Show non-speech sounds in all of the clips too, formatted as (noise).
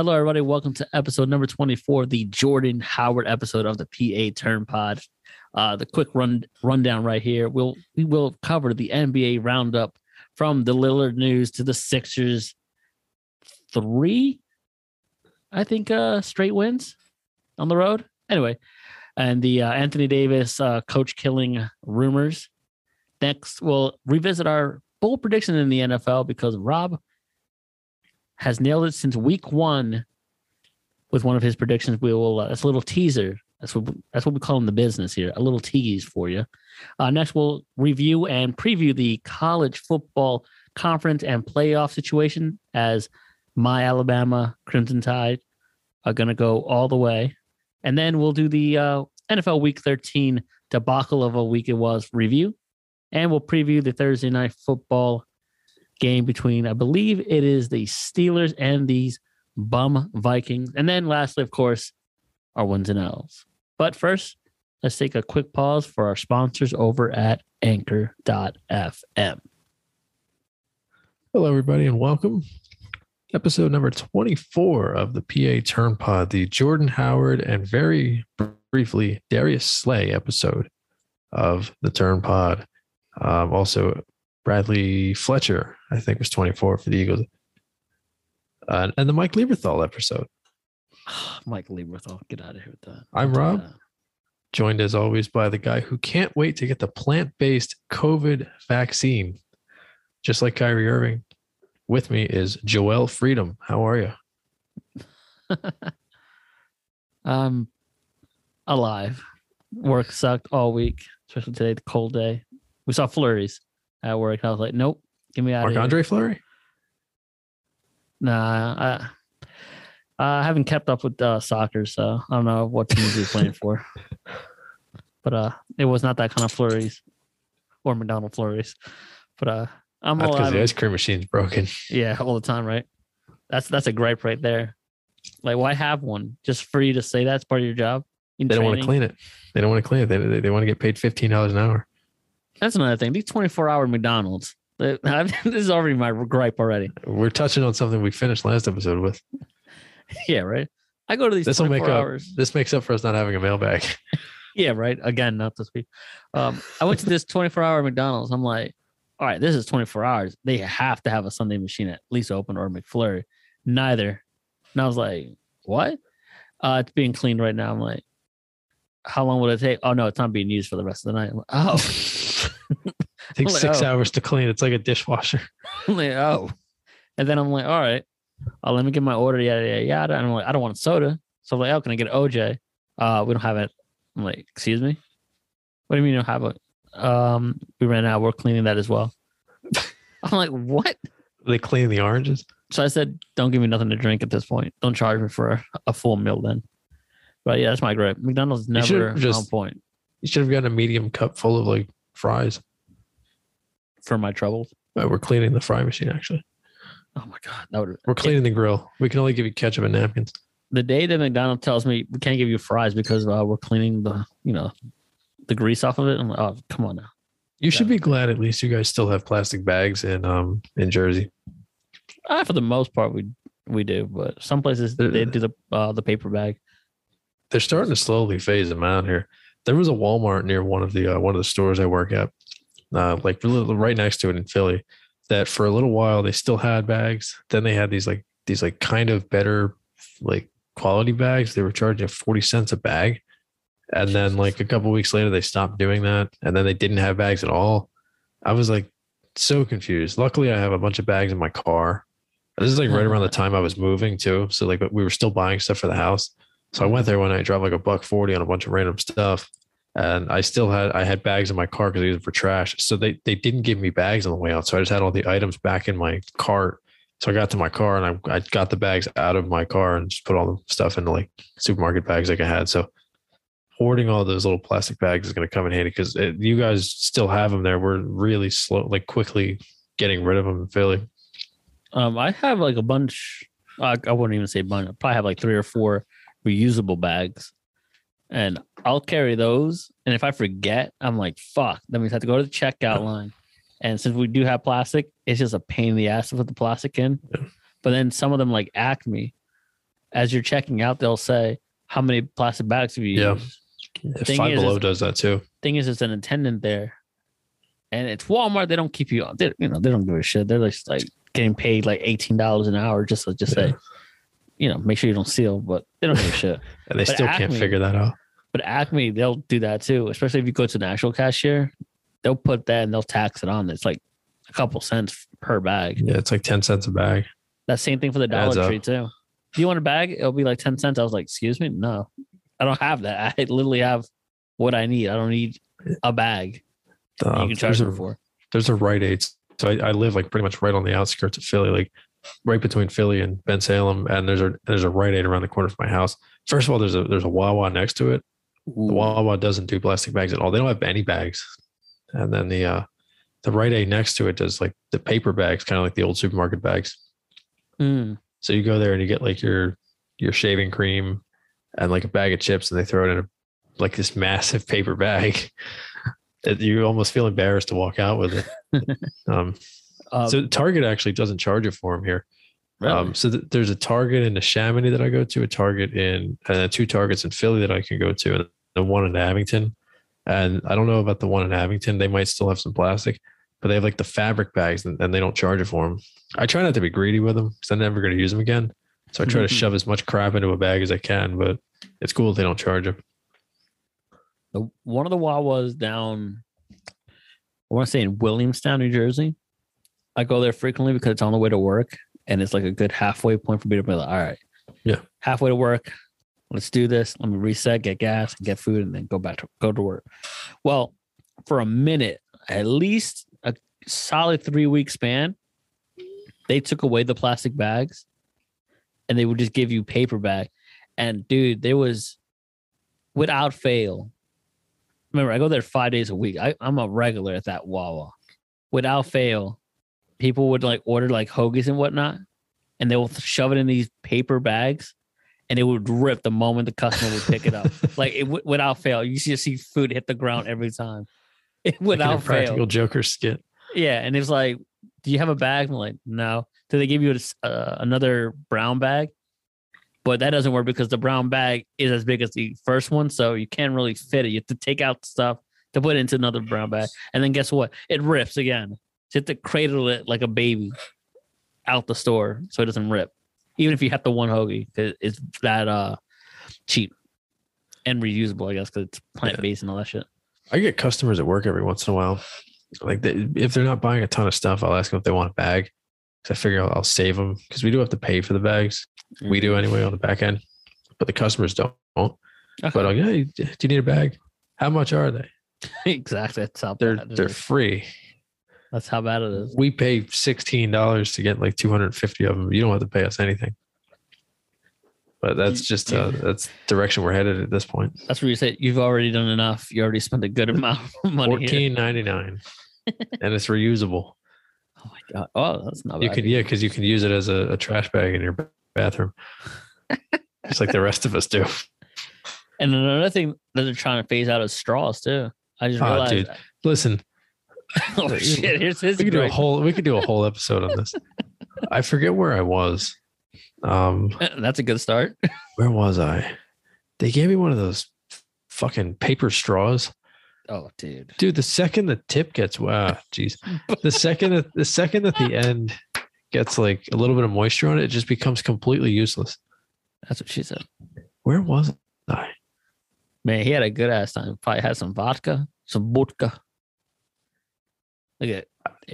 Hello, everybody. Welcome to episode number 24, the Jordan Howard episode of the PA Turn Pod. Uh, the quick run rundown right here. We'll we will cover the NBA roundup from the Lillard news to the Sixers. Three, I think, uh, straight wins on the road. Anyway, and the uh, Anthony Davis uh, coach killing rumors. Next, we'll revisit our bold prediction in the NFL because Rob has nailed it since week one with one of his predictions. We will. Uh, that's a little teaser. That's what that's what we call in the business here. A little tease for you. Uh, next, we'll review and preview the college football conference and playoff situation as my Alabama Crimson Tide are going to go all the way. And then we'll do the uh, NFL Week 13 debacle of a week it was review. And we'll preview the Thursday night football game between, I believe it is the Steelers and these bum Vikings. And then lastly, of course, our wins and L's. But first, let's take a quick pause for our sponsors over at anchor.fm. Hello, everybody, and welcome. Episode number 24 of the PA Turn Pod, the Jordan Howard and very briefly Darius Slay episode of the Turn Pod. Um, also, Bradley Fletcher, I think, was 24 for the Eagles. Uh, and the Mike Lieberthal episode. (sighs) Mike Lieberthal, get out of here with that. I'm Rob, joined as always by the guy who can't wait to get the plant based COVID vaccine, just like Kyrie Irving. With me is Joel Freedom. How are you? (laughs) um, alive. Work sucked all week, especially today, the cold day. We saw flurries at work. I was like, nope, get me out Mark. Andre Fleury? Nah, I, I haven't kept up with uh, soccer, so I don't know what teams he's playing for. (laughs) But uh, it was not that kind of flurries or McDonald flurries. But uh, I'm That's because the ice cream machine's broken. Yeah, all the time, right? That's that's a gripe right there. Like, why have one? Just for you to say that's part of your job? They don't want to clean it. They don't want to clean it. They, they, they want to get paid $15 an hour. That's another thing. These 24 hour McDonald's. (laughs) this is already my gripe already. We're touching on something we finished last episode with. (laughs) Yeah, right. I go to these This will 24 make up. hours. This makes up for us not having a mailbag. (laughs) Yeah, right. Again, not this week. Um, I went to this 24 hour McDonald's. I'm like, all right, this is 24 hours. They have to have a Sunday machine at least open or McFlurry. Neither. And I was like, what? Uh, it's being cleaned right now. I'm like, how long would it take? Oh no, it's not being used for the rest of the night. Like, oh, (laughs) takes Like, six oh. hours to clean. It's like a dishwasher. (laughs) I'm like, oh. And then I'm like, all right, uh, let me get my order, yada yada yada. And I'm like, I don't want soda. So I'm like, oh, can I get OJ? Uh, we don't have it. I'm like, excuse me? What do you mean you don't have it? Um, we ran out. We're cleaning that as well. (laughs) I'm like, what? They clean the oranges. So I said, don't give me nothing to drink at this point. Don't charge me for a, a full meal then. But yeah, that's my gripe. McDonald's never on point You should have gotten a medium cup full of like fries. for my troubles. Uh, we're cleaning the fry machine actually. Oh my god, that would We're cleaning the grill. We can only give you ketchup and napkins. the day that McDonald's tells me we can't give you fries because uh, we're cleaning the you know the grease off of it. I'm like, oh come on now. You should be glad at least you guys still have plastic bags in um in Jersey. Uh, for the most part, we we do, but some places they do the uh, the paper bag. They're starting to slowly phase them out here. There was a Walmart near one of the uh, one of the stores I work at, uh, like right next to it in Philly. That for a little while they still had bags. Then they had these like these like kind of better like quality bags. They were charging forty cents a bag, and then like a couple weeks later they stopped doing that, and then they didn't have bags at all. I was like so confused. Luckily, I have a bunch of bags in my car. This is like right around the time I was moving too, so like we were still buying stuff for the house. So I went there one night, dropped like a buck forty on a bunch of random stuff, and I still had I had bags in my car because I used it for trash. So they they didn't give me bags on the way out, so I just had all the items back in my cart. So I got to my car and I I got the bags out of my car and just put all the stuff into like supermarket bags like I had. So hoarding all those little plastic bags is going to come in handy because you guys still have them there. We're really slow, like quickly getting rid of them in Philly. Um, I have like a bunch. Uh, I wouldn't even say bunch. I probably have like three or four reusable bags, and I'll carry those. And if I forget, I'm like, fuck. then we have to go to the checkout (laughs) line. And since we do have plastic, it's just a pain in the ass to put the plastic in. Yeah. But then some of them like Acme, as you're checking out, they'll say how many plastic bags have you Yeah. used. Thing Five is, Below does that too. Thing is, it's an attendant there, and it's Walmart. They don't keep you on. They, you know, they don't give a shit. They're just like getting paid like eighteen dollars an hour just to just Yeah. say, you know, make sure you don't steal. But they don't give a shit. (laughs) And they But still can't figure that out. But Acme, they'll do that too. Especially if you go to the actual cashier, they'll put that and they'll tax it on. It's like a couple cents per bag. Yeah, it's like 10 cents a bag. That same thing for the Dollar. Tree too. Do you want a bag? It'll be like ten cents. I was like, excuse me, no, I don't have that. I literally have what I need. I don't need a bag. Um, you can charge a, for. there's a Rite Aid. So I, I live like pretty much right on the outskirts of Philly, like right between Philly and Bensalem. And there's a there's a Rite Aid around the corner from my house. First of all, there's a there's a Wawa next to it. The Wawa doesn't do plastic bags at all. They don't have any bags. And then the uh the Rite Aid next to it does like the paper bags, kind of like the old supermarket bags. Mm. So you go there and you get like your your shaving cream and like a bag of chips, and they throw it in a, like this massive paper bag. (laughs) That you almost feel embarrassed to walk out with it. (laughs) um, Uh, so Target actually doesn't charge it for them here. really? Um, so th- there's a Target in the Chamonix that I go to, a Target in, and then two Targets in Philly that I can go to, and the one in Abington. And I don't know about the one in Abington. They might still have some plastic, but they have like the fabric bags, and, and they don't charge it for them. I try not to be greedy with them because I'm never going to use them again. So I try to (laughs) shove as much crap into a bag as I can, but it's cool if they don't charge them. the, one of the Wawas down, I want to say in Williamstown, New Jersey. I go there frequently because it's on the way to work, and it's like a good halfway point for me to be like, all right, Yeah. halfway to work. Let's do this. Let me reset, get gas, get food, and then go back to go to work. Well, for a minute, at least a solid three week span, they took away the plastic bags, and they would just give you paper bag. And dude, there was without fail. Remember, I go there five days a week. I, I'm a regular at that Wawa. Without fail, people would like order like hoagies and whatnot, and they will shove it in these paper bags, and it would rip the moment the customer would pick it up. (laughs) like it, w- without fail, you just see food hit the ground every time. (laughs) Like a without practical fail, Joker skit. yeah. And it was like, "Do you have a bag?" I'm like, "No." Do they give you a uh, another brown bag? But that doesn't work because the brown bag is as big as the first one, so you can't really fit it. You have to take out stuff to put it into another brown bag, and then guess what? It rips again. So you have to cradle it like a baby out the store so it doesn't rip, even if you have the one hoagie. 'cause It's that uh cheap and reusable, I guess, because it's plant based and all that shit. I get customers at work every once in a while. Like they, if they're not buying a ton of stuff, I'll ask them if they want a bag. Cause I figure I'll, I'll save them because we do have to pay for the bags. We do anyway on the back end, but the customers don't. Okay. But I'll, go, hey, do you need a bag? How much are they? (laughs) exactly. That's how They're they're free. That's how bad it is. We pay sixteen dollars to get like two hundred and fifty of them. You don't have to pay us anything. But that's just uh, that's direction we're headed at this point. That's where you say you've already done enough. You already spent a good amount of money. Fourteen ninety nine, (laughs) and it's reusable. Oh my god! Oh, that's not You bad. can yeah, because you can use it as a, a trash bag in your bathroom, (laughs) just like the rest of us do. And another thing that they're trying to phase out is straws too. I just Oh, realized. dude. that. Listen, (laughs) oh shit! Here's his. we could do a whole we could do a whole episode on this. (laughs) I forget where I was. Um, That's a good start. (laughs) where was I? They gave me one of those fucking paper straws. Oh, dude. Dude, the second the tip gets wow, jeez. The second that the second that the end gets like a little bit of moisture on it, it just becomes completely useless. That's what she said. Where was I? Man, he had a good ass time. Probably had some vodka, some vodka. Look at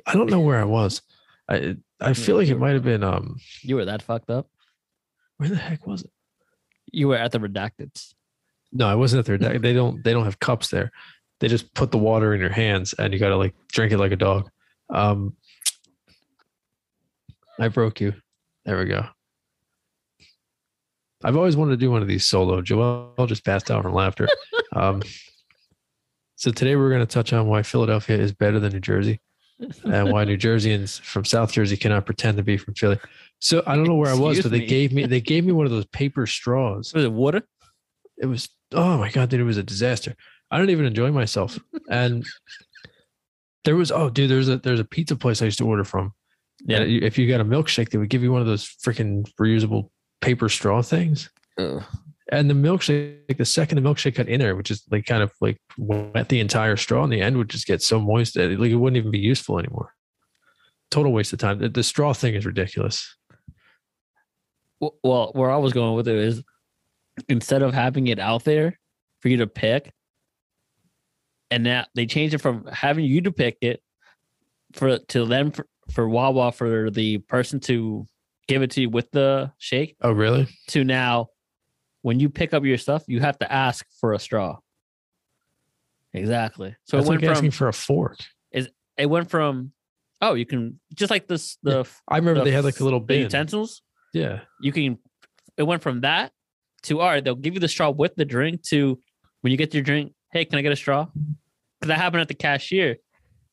I don't know where I was. I I feel like it might have been um you were that fucked up. where the heck was it? You were at the redacteds. No, I wasn't at the deck. They don't they don't have cups there. They just put the water in your hands and you gotta like drink it like a dog. Um I broke you. There we go. I've always wanted to do one of these solo. Joel just passed out from laughter. (laughs) Um, so today we're going to touch on why Philadelphia is better than New Jersey (laughs) and why New Jerseyans from South Jersey cannot pretend to be from Philly. So I don't know where I was, but they me. gave me they (laughs) gave me one of those paper straws. Was it water? It was oh my god, dude, it was a disaster. I didn't even enjoy myself. And there was oh dude, there's a there's a pizza place I used to order from. Yeah. Yeah. If you got a milkshake, they would give you one of those freaking reusable paper straw things. Ugh. And the milkshake, like the second the milkshake got in there, which is like kind of like wet the entire straw, and the end would just get so moist that it, like it wouldn't even be useful anymore. Total waste of time. The, the straw thing is ridiculous. Well, where I was going with it is instead of having it out there for you to pick, and now they changed it from having you to pick it for to them for, for Wawa for the person to give it to you with the shake Oh, really? to now when you pick up your stuff, you have to ask for a straw. Exactly. So That's it went like asking from for a fork. Is it went from oh you can just like this the I remember the they had like a little the bin. utensils Yeah. you can it went from that to all right they'll give you the straw with the drink to when you get your drink hey can i get a straw because that happened at the cashier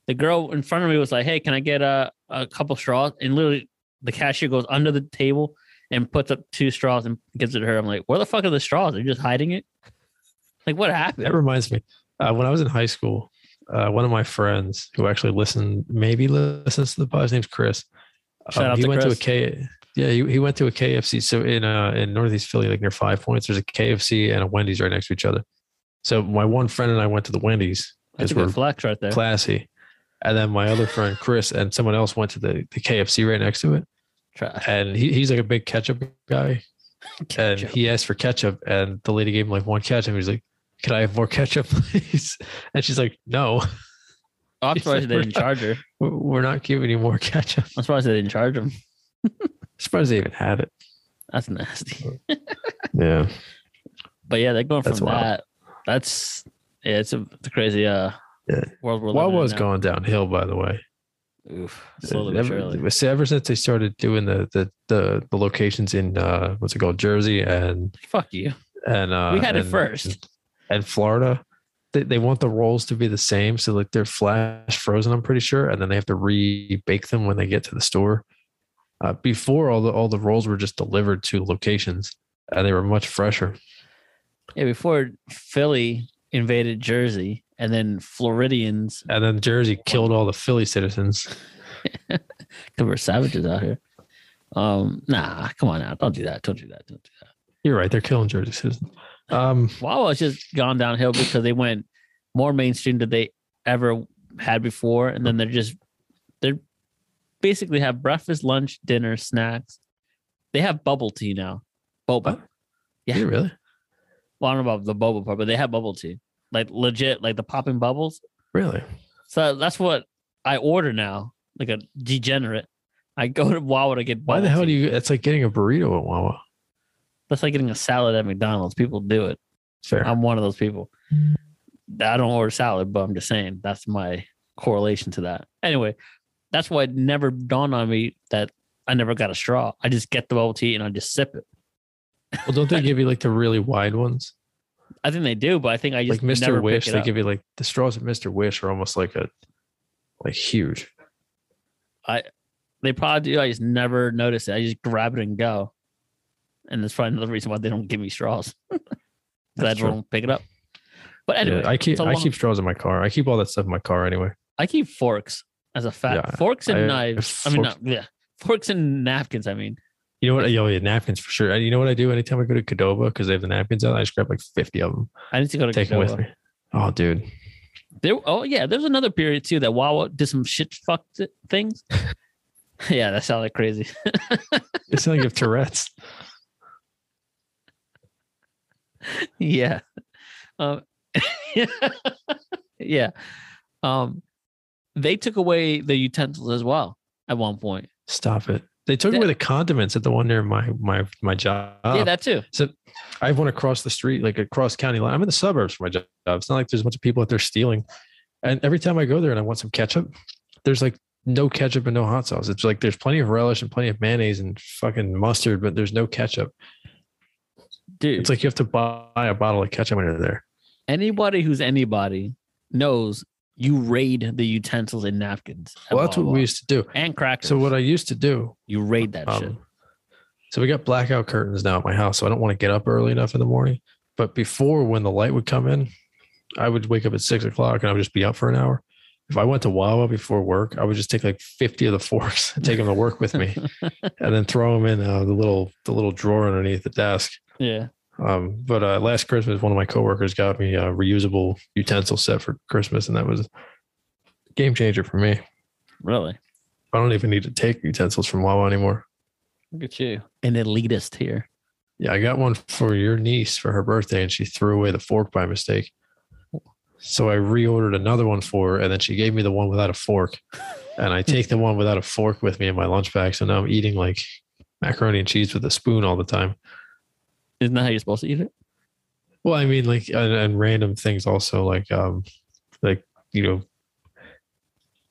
the girl in front of me was like hey can i get a, a couple straws and literally the cashier goes under the table and puts up two straws and gives it to her i'm like where the fuck are the straws are you just hiding it like what happened That reminds me. Uh, when I was in high school, uh, one of my friends who actually listened, maybe listens to the pod, his name's Chris. Shout Um, out he to went Chris. to a K. Yeah, he, he went to a KFC. So in uh in Northeast Philly, like near Five Points, there's a KFC and a Wendy's right next to each other. So my one friend and I went to the Wendy's that's a good we're flex right there classy, and then my other friend Chris and someone else went to the, the KFC right next to it, Trash. and he, he's like a big ketchup guy, (laughs) and he asked for ketchup, and the lady gave him like one ketchup. He was like, "Can I have more ketchup, (laughs) please?" And she's like, "No, Oh, I'm He's surprised like, they didn't not- charge her. (laughs) we're we're not giving you more ketchup." I'm surprised they didn't charge him. surprised they even had it. That's nasty. Yeah, But yeah, they're going from wild. that. That's yeah, it's a, it's a crazy uh Yeah. world we're living now. gone downhill. By the way, Oof, slowly ever, see, ever since they started doing the the the, the locations in uh what's it called, Jersey and Fuck you. and uh We had it first. and Florida, they, they want the rolls to be the same. So like they're flash frozen, I'm pretty sure, and then they have to re-bake them when they get to the store. Uh, before all the all the rolls were just delivered to locations, and they were much fresher. Yeah, before Philly invaded Jersey and then Floridians, And then Jersey (laughs) killed all the Philly citizens. (laughs) because we're savages out here. Um, nah, come on now. Don't do that. Don't do that. Don't do that. You're right, they're killing Jersey citizens. Um, (laughs) Wawa's just gone downhill because they went more mainstream than they ever had before, and then they're just they're basically have breakfast, lunch, dinner, snacks. They have bubble tea now. Boba. What? Yeah. yeah, really, Well, I don't know about the boba part, but they have bubble tea, like legit, like the popping bubbles. really. So that's what I order now, like a degenerate. I go to Wawa to get. Why the hell do you? It's like getting a burrito at Wawa. That's like getting a salad at McDonald's. People do it. Fair. I'm one of those people. I don't order salad, but I'm just saying that's my correlation to that. Anyway, that's why it never dawned on me that I never got a straw. I just get the bubble tea and I just sip it. well, don't they (laughs) give you like the really wide ones? I think they do, but I think I just Like Mr. never Wish, they up. give you like the straws at Mr. Wish are almost like a like huge. I they probably do. I just never notice it. I just grab it and go. And that's probably another reason why they don't give me straws. (laughs) Because I don't pick it up. But Yeah, anyway, I keep a I long- keep straws in my car. I keep all that stuff in my car anyway. I keep forks as a fact. Yeah, forks and I- knives. I mean, not, yeah, forks and napkins. I mean, You know what? Yo, yeah, napkins for sure. And you know what I do anytime I go to Qdoba because they have the napkins out. I just grab like fifty of them, I need to go to take them with me. Oh, dude, There, oh yeah, there's another period too that Wawa did some shit fucked things. (laughs) yeah, that sounded crazy. (laughs) it sounds like you have Tourette's. yeah, um, (laughs) yeah. Um, they took away the utensils as well at one point. Stop it. They took That- away the condiments at the one near my my my job. yeah, that too. So I have one across the street, like across county line. I'm in the suburbs for my job. It's not like there's a bunch of people out there stealing. And every time I go there and I want some ketchup, there's like no ketchup and no hot sauce. It's like there's plenty of relish and plenty of mayonnaise and fucking mustard, but there's no ketchup. Dude, It's like you have to buy a bottle of ketchup when you're there. anybody who's anybody knows you raid the utensils and napkins. Well, that's what we used to do. and crackers. So what I used to do, you raid that shit. um, so we got blackout curtains now at my house, so I don't want to get up early enough in the morning. But before, when the light would come in, I would wake up at six o'clock and I would just be up for an hour. if I went to Wawa before work, I would just take like 50 of the (laughs) forks and take them to work with me (laughs) and then throw them in uh, the little the little drawer underneath the desk. Yeah. Um, but uh, last Christmas, one of my coworkers got me a reusable utensil set for Christmas, and that was a game changer for me. Really? I don't even need to take utensils from Wawa anymore. Look at you. An elitist here. Yeah, I got one for your niece for her birthday, and she threw away the fork by mistake. So I reordered another one for her, and then she gave me the one without a fork. And I take the one without a fork with me in my lunch bag. So now I'm eating like macaroni and cheese with a spoon all the time. Isn't that how you're supposed to eat it? Well, I mean, like, and, and random things also, like, um, like you know,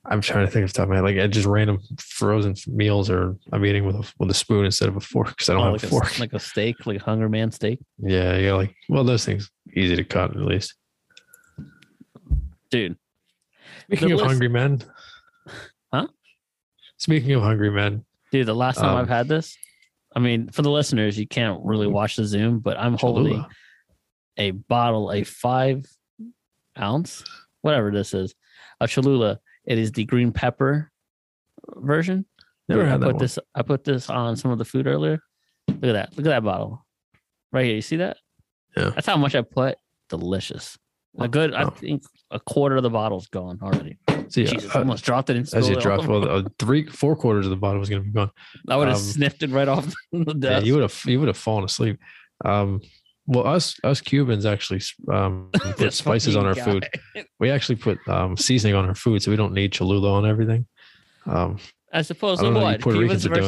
I'm trying to think of top of my head, like just random frozen meals, or I'm eating with a with a spoon instead of a fork because I don't Oh, have like a fork. like a steak, like a Hunger Man steak. yeah, yeah, like well, those things easy to cut at least. Dude, Speaking The of list- hungry men, Huh? Speaking of hungry men, dude, the last time Um, I've had this, I mean, for the listeners, you can't really mm-hmm. watch the Zoom, but I'm holding a bottle, a five ounce, whatever this is, of Cholula. It is the green pepper version. Never I put one. this. I put this on some of the food earlier. Look at that. Look at that bottle, right here. You see that? Yeah. That's how much I put. Delicious. A good. I Oh. think a quarter of the bottle's gone already. See, Jesus, uh, almost dropped it in. as you dropped, well, uh, three, four quarters of the bottle was going to be gone. I would have um, sniffed it right off (laughs) the Yeah, you would have, you would have fallen asleep. Um, well, us, us Cubans actually um, (laughs) put spices on our fucking food. (laughs) We actually put um, seasoning on our food, so we don't need Cholula on everything. Um, I suppose. I don't So know what you? Puerto Cubans Ricans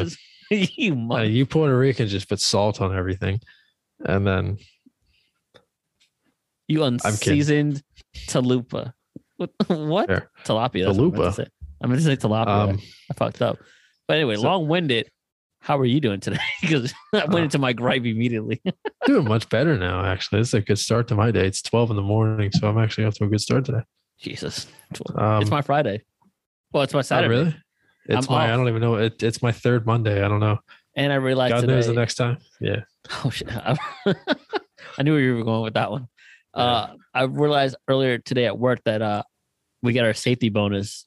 versus you. uh, you Puerto Ricans just put salt on everything, and then You unseasoned talupa. What? (laughs) what? There. Tilapia. I'm Talupa. say. I meant to say tilapia. um, I fucked up. But anyway, So- long winded. How are you doing today? (laughs) because I went Uh, into my gripe immediately. (laughs) doing much better now. Actually, this is a good start to my day. It's twelve in the morning, so I'm actually off to a good start today. Jesus. Um, it's my Friday. Well, it's my not Saturday. really. It's I'm my. I don't even know. It, it's my third Monday. I don't know. And I realized God today. knows the next time. Yeah. Oh shit! I, I knew where you were going with that one. Uh, I realized earlier today at work that uh, we get our safety bonus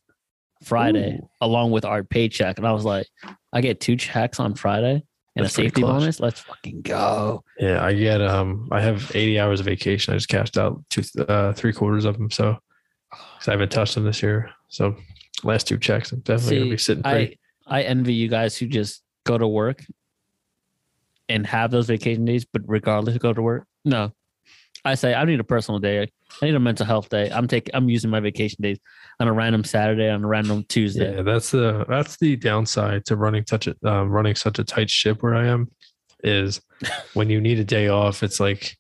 Friday Ooh. along with our paycheck, and I was like, I get two checks on Friday and That's a safety bonus. Let's fucking go! Yeah, I get um I have 80 hours of vacation. I just cashed out two uh three quarters of them. So I haven't touched them this year. So last two checks, I'm definitely gonna be sitting pretty. I I envy you guys who just go to work and have those vacation days, but regardless go to work. No, I say I need a personal day. I need a mental health day. I'm taking. I'm using my vacation days on a random Saturday, on a random Tuesday. yeah, that's the that's the downside to running such a um, running such a tight ship where I am is (laughs) when you need a day off, it's like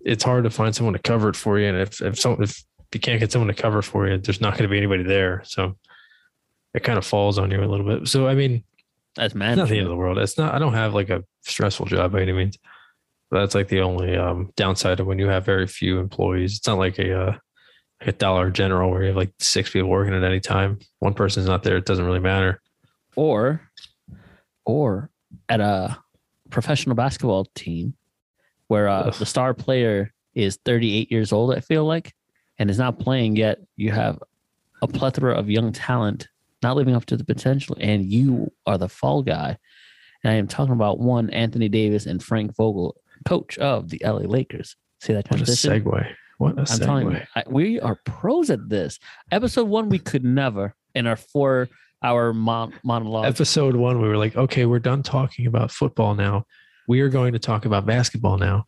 it's hard to find someone to cover it for you. And if if so if you can't get someone to cover for you, there's not going to be anybody there. So it kind of falls on you a little bit. So I mean, That's It's not the end of the world. It's not. I don't have like a stressful job by any means. That's like the only um, downside of when you have very few employees. It's not like a uh, a Dollar General where you have like six people working at any time. One person's not there. It doesn't really matter. Or, or at a professional basketball team where uh, the star player is 38 years old. I feel like, and is not playing yet. You have a plethora of young talent not living up to the potential, and you are the fall guy. And I am talking about one Anthony Davis and Frank Vogel, coach of the LA Lakers. See that transition? What a segue. What a I'm telling you, segue. I, we are pros at this. Episode one, we could never in our four-hour mon- monologue. Episode one, we were like, okay, we're done talking about football now. We are going to talk about basketball now.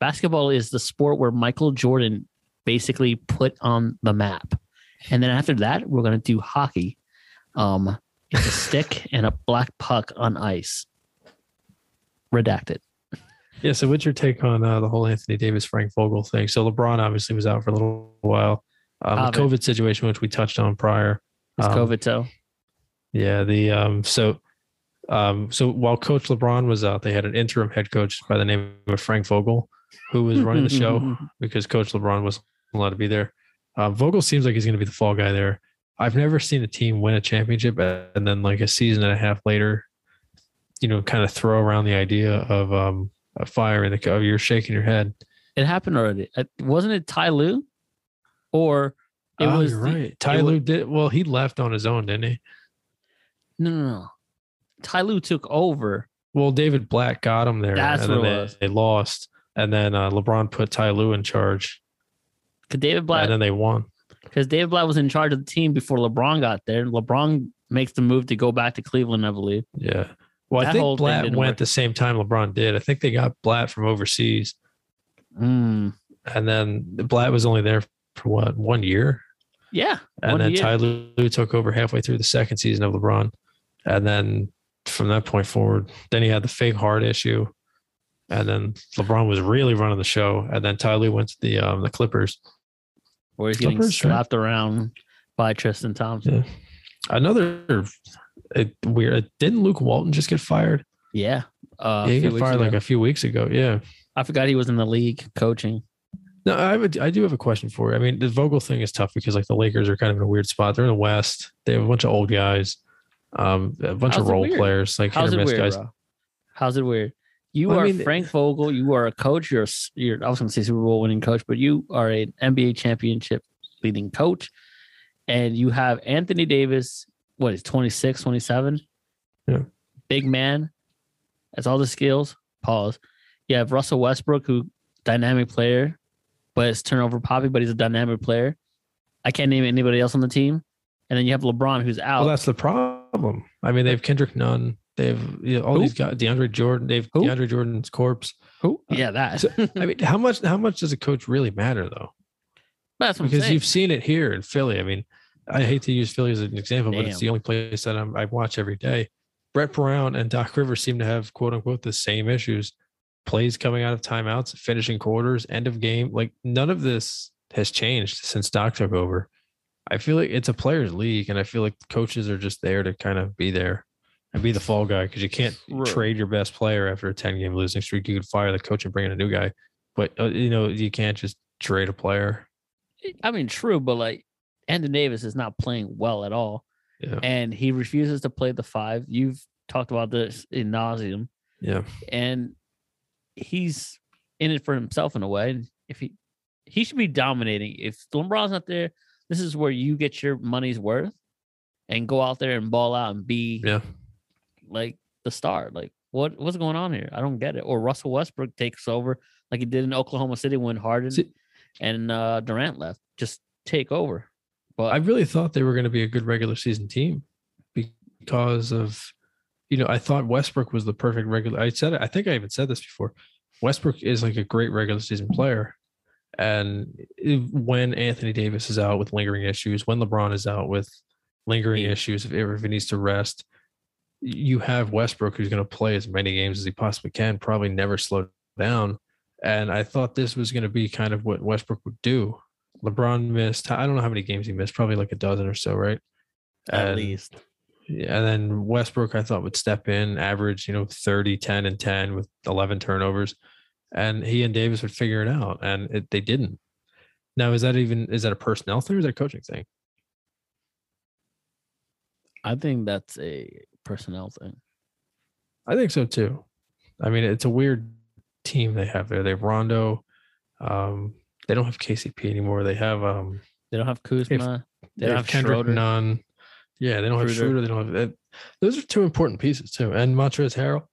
Basketball is the sport where Michael Jordan basically put on the map, and then after that, we're going to do hockey. Um, it's a stick (laughs) and a black puck on ice. Redacted. Yeah. So, what's your take on uh, the whole Anthony Davis, Frank Vogel thing? So, LeBron obviously was out for a little while. Um, the Covid. Situation, which we touched on prior. It's Um, COVID so. Yeah, the um so um so while Coach LeBron was out, they had an interim head coach by the name of Frank Vogel, who was running the show because Coach LeBron wasn't allowed to be there. Uh, Vogel seems like he's going to be the fall guy there. I've never seen a team win a championship and then like a season and a half later, you know, kind of throw around the idea of um a fire in the co- you're shaking your head. It happened already. Uh, Wasn't it Ty Lue? Or It oh, was the- right. Ty Lue did well. He left on his own, didn't he? No, no, no. Ty Lue took over. Well, David Blatt got him there, That's and then what it they, was. they lost. And then uh, LeBron put Ty Lue in charge, Cause David Blatt, and then they won. because David Blatt was in charge of the team before LeBron got there. LeBron makes the move to go back to Cleveland, I believe. Yeah. Well, I That whole think Blatt went work. the same time LeBron did. I think they got Blatt from overseas, Mm, and then Blatt was only there for what one year, yeah, and then year. Ty Lue took over halfway through the second season of LeBron, and then from that point forward, then he had the fake heart issue, and then LeBron was really running the show, and then Ty Lue went to the um, the Clippers. where he's getting Clippers, right? slapped around by Tristan Thompson. Another it, weird. Didn't Luke Walton just get fired? Yeah, uh, yeah, he got fired like a few weeks ago. Yeah. I forgot he was in the league coaching. No, I would. I do have a question for you. I mean, the Vogel thing is tough because like the Lakers are kind of in a weird spot. They're in the West. They have a bunch of old guys, um, a bunch How's of role weird? players, like hit How's or it miss weird, guys. bro? How's it weird? You Well, I are mean- Frank Vogel. You are a coach. You're a, you're. I was going to say Super Bowl winning coach, but you are an NBA championship leading coach, and you have Anthony Davis. What is 26, 27? Yeah. Big man. That's all the skills. Pause. You have Russell Westbrook, who dynamic player, but it's turnover poppy, but he's a dynamic player. I can't name anybody else on the team. And then you have LeBron, who's out. Well, that's the problem. I mean, they have Kendrick Nunn. They have you know, all Who? these guys. DeAndre Jordan. They have Who? DeAndre Jordan's corpse. who? Uh, yeah, that. so, I mean, (laughs) how much? How much does a coach really matter though? that's what I'm Because you've seen it here in Philly. I mean, I hate to use Philly as an example, but it's the only place that I'm, I watch every day. Brett Brown and Doc Rivers seem to have quote unquote the same issues. Plays coming out of timeouts, finishing quarters, end of game. Like none of this has changed since Doc took over. I feel like it's a players' league, and I feel like coaches are just there to kind of be there and be the fall guy because you can't True. trade your best player after a 10 game losing streak. You could fire the coach and bring in a new guy, but uh, you know, you can't just trade a player. I mean, true, but like Anthony Davis is not playing well at all, Yeah. and he refuses to play the five. You've talked about this in nauseum, Yeah. and he's in it for himself in a way. If he he should be dominating. If LeBron's not there, this is where you get your money's worth, and go out there and ball out and be Yeah. like the star. Like what what's going on here? I don't get it. Or Russell Westbrook takes over like he did in Oklahoma City when Harden See- and uh, Durant left. Just take over. But I really thought they were going to be a good regular season team because of, you know, I thought Westbrook was the perfect regular. I said it. I think I even said this before. Westbrook is like a great regular season player. And when Anthony Davis is out with lingering issues, when LeBron is out with lingering Yeah. issues, if, if he needs to rest, you have Westbrook who's going to play as many games as he possibly can, probably never slow down. And I thought this was going to be kind of what Westbrook would do. LeBron missed, I don't know how many games he missed, probably like a dozen or so, right? at And- least Yeah, and then Westbrook, I thought would step in, average, you know, 30, 10, and 10 with 11 turnovers. And he and Davis would figure it out. And it, they didn't. Now, is that even, is that a personnel thing or is that a coaching thing? I think that's a personnel thing. I think so too. I mean, it's a weird team they have there. They have Rondo. Um, they don't have KCP anymore. They have, um, They don't have Kuzma. they they don't have have Kendrick Schroeder. Nunn. Yeah, they don't have Schroeder. Schroeder. They don't have, uh, those are two important pieces too. And Montrezl Harrell.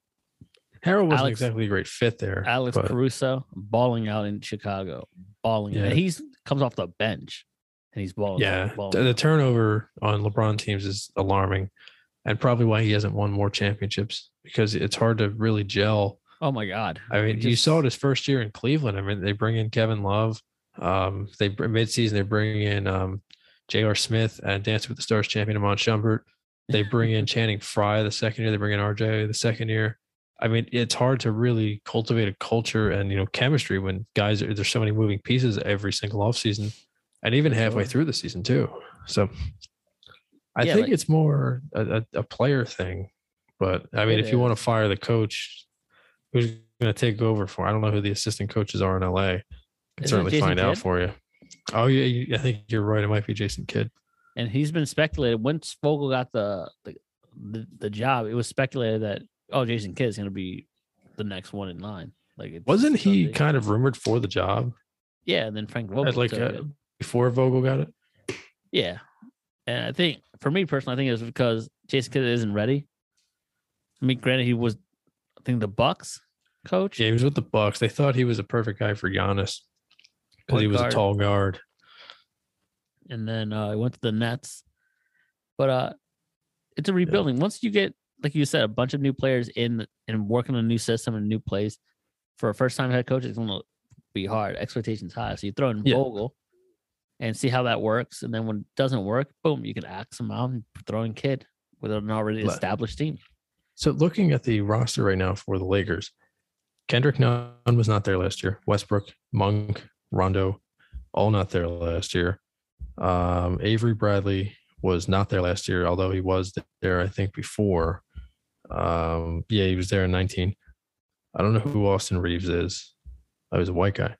Harrell wasn't Alex- exactly a great fit there. Alex but- Caruso balling out in Chicago, balling. Yeah. And he's comes off the bench and he's balling. Yeah, balling the, the turnover on LeBron teams is alarming, and probably why he hasn't won more championships because it's hard to really gel. Oh my god! I mean, It you saw it his first year in Cleveland. I mean, they bring in Kevin Love. Um, they midseason they bring in um, J.R. Smith and Dancing with the Stars champion Iman Shumpert. They bring in (laughs) Channing Frye the second year. They bring in RJ the second year. I mean, it's hard to really cultivate a culture and you know chemistry when guys are there's so many moving pieces every single offseason and even halfway through the season too. So I Yeah, think like- it's more a, a, player thing. But I mean, if you want to fire the coach, who's going to take over for? I don't know who the assistant coaches are in LA. I can certainly find out for you. Oh yeah, you- I think you're right. It might be Jason Kidd. and he's been speculated once Vogel got the the, the, the job. It was speculated that oh, Jason Kidd is going to be the next one in line. Like, it's Wasn't he kind of rumored for the job Yeah, and then Frank Vogel like uh, it. before Vogel got it? Yeah. And I think for me personally, I think it was because Jason Kidd isn't ready. I mean, granted, he was, I think, the Bucks coach. Yeah, he was with the Bucks. They thought he was a perfect guy for Giannis because he was guard. a tall guard. and then uh, he went to the Nets. But uh, it's a rebuilding. Once you get, like you said, a bunch of new players in and working on a new system and a new place for a first time head coach, it's going to be hard. Expectations high. So you throw in Yeah. Vogel and see how that works. And then when it doesn't work, boom, you can axe him out and throw in Kid with an already established team. So looking at the roster right now for the Lakers, Kendrick Nunn was not there last year. Westbrook, Monk, Rondo, all not there last year. Um, Avery Bradley was not there last year, although he was there, I think, before. Um, yeah, he was there in 19. I don't know who Austin Reaves is. I was a white guy.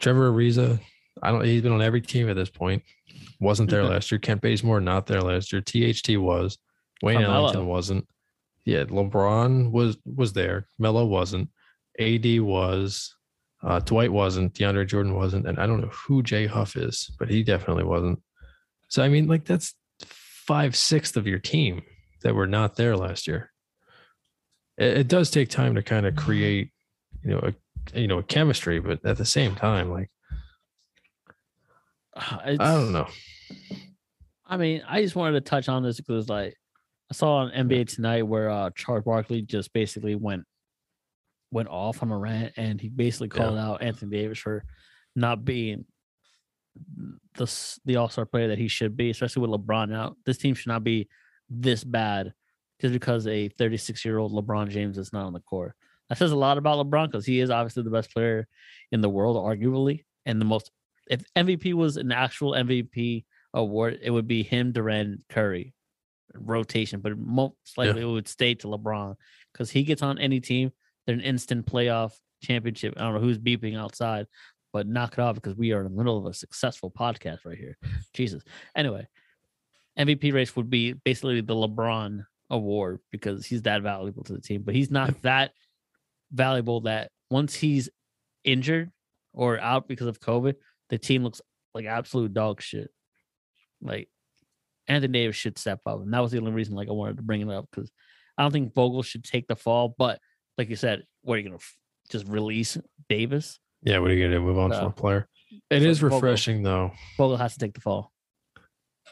Trevor Ariza, I don't. He's been on every team at this point. Wasn't there (laughs) last year. Kent Bazemore not there last year. THT was. Wayne Carmelo. Ellington wasn't. Yeah, LeBron was was there. Melo wasn't. AD was. Uh, Dwight wasn't. DeAndre Jordan wasn't. And I don't know who Jay Huff is, but he definitely wasn't. So I mean, like that's five sixths of your team that were not there last year. It, it does take time to kind of create, you know, a you know a chemistry, but at the same time, like I don't know. I mean, I just wanted to touch on this because, like, I saw on NBA tonight where uh Charles Barkley just basically went went off on a rant, and he basically Yeah. called out Anthony Davis for not being the the All Star player that he should be, especially with LeBron out. This team should not be this bad just because a 36 year old LeBron James is not on the court. That says a lot about LeBron because he is obviously the best player in the world, arguably, and the most. If MVP was an actual MVP award, it would be him, Durant, Curry, rotation. But most likely it would stay to LeBron because he gets on any team, they're an instant playoff championship. I don't know who's beeping outside, but knock it off because we are in the middle of a successful podcast right here. Jesus. Anyway, MVP race would be basically the LeBron award because he's that valuable to the team, but he's not that valuable that once he's injured or out because of COVID, the team looks like absolute dog shit. Like Anthony Davis should step up, and that was the only reason like I wanted to bring it up because I don't think Vogel should take the fall. But like you said, what are you gonna f- just release Davis? Yeah, what are you gonna do? Move on So- from a player? It so is Vogel- refreshing though. Vogel has to take the fall.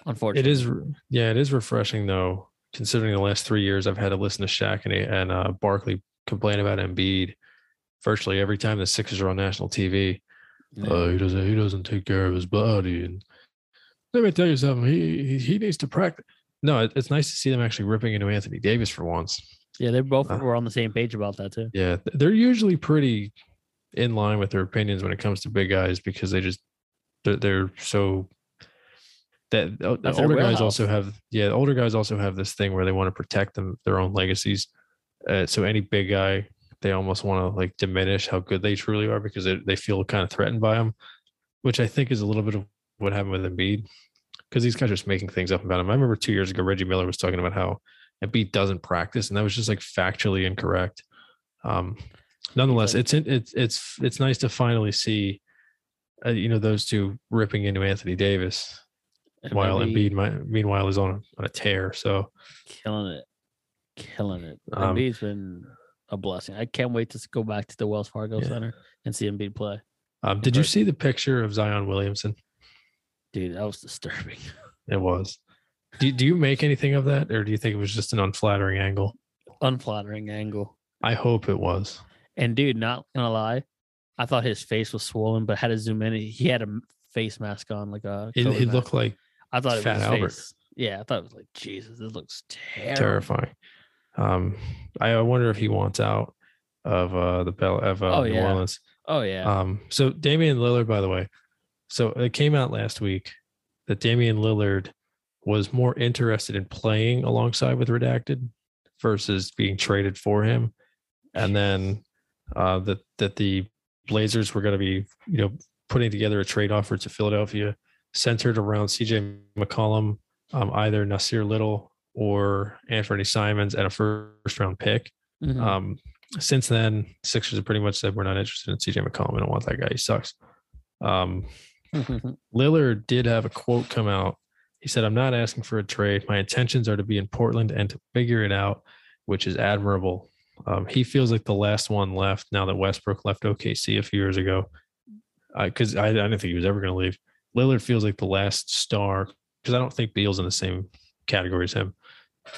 Unfortunately, It is, yeah, it is refreshing though. Considering the last three years, I've had to listen to Shaq and and uh, Barkley complain about Embiid virtually every time the Sixers are on national TV. Yeah. Oh, he doesn't. He doesn't take care of his body. And let me tell you something. He he, he needs to practice. No, it, it's nice to see them actually ripping into Anthony Davis for once. yeah, they both Uh, were on the same page about that too. Yeah, they're usually pretty in line with their opinions when it comes to big guys because they just they're, they're so that the That's their older guys also have yeah the older guys also have this thing where they want to protect them their own legacies. Uh, so any big guy they almost want to like diminish how good they truly are because they, they feel kind of threatened by them, which I think is a little bit of what happened with Embiid because these guys are just making things up about him. I remember two years ago Reggie Miller was talking about how Embiid doesn't practice, and that was just like factually incorrect. Um, nonetheless, it's it's it's it's nice to finally see, uh, you know, those two ripping into Anthony Davis And while Embiid meanwhile, is on a, on a tear. So killing it, killing it. Um, Embiid's been a blessing. I can't wait to go back to the Wells Fargo Yeah. Center and see Embiid play. um, did you see the picture of Zion Williamson? Dude, that was disturbing. (laughs) It was. Do, do you make anything of that, or do you think it was just an unflattering angle? Unflattering angle. I hope it was. And dude, not gonna lie, I thought his face was swollen, but had to zoom in. He had a face mask on, like a. It, COVID it mask. looked like I thought it was his Albert. face. Yeah, I thought it was like Jesus. This looks terrible. terrifying. Um, I, I wonder if he wants out of uh, the Bell of uh, Oh, New yeah. Orleans. Oh yeah. Um, so Damian Lillard, by the way, so it came out last week that Damian Lillard was more interested in playing alongside with Redacted versus being traded for him, and then uh, that that the Blazers were going to be, you know, putting together a trade offer to Philadelphia centered around CJ McCollum, um, either Nassir Little or Anthony Simons, and a first round pick. Mhm. Um, since then, Sixers have pretty much said we're not interested in CJ McCollum. We don't want that guy. He sucks. Um, (laughs) Lillard did have a quote come out He said, I'm not asking for a trade. My intentions are to be in Portland and to figure it out, which is admirable. Um, he feels like the last one left now that Westbrook left OKC a few years ago. Because I, I, I didn't think he was ever going to leave. Lillard feels like the last star because I don't think Beal's in the same category as him.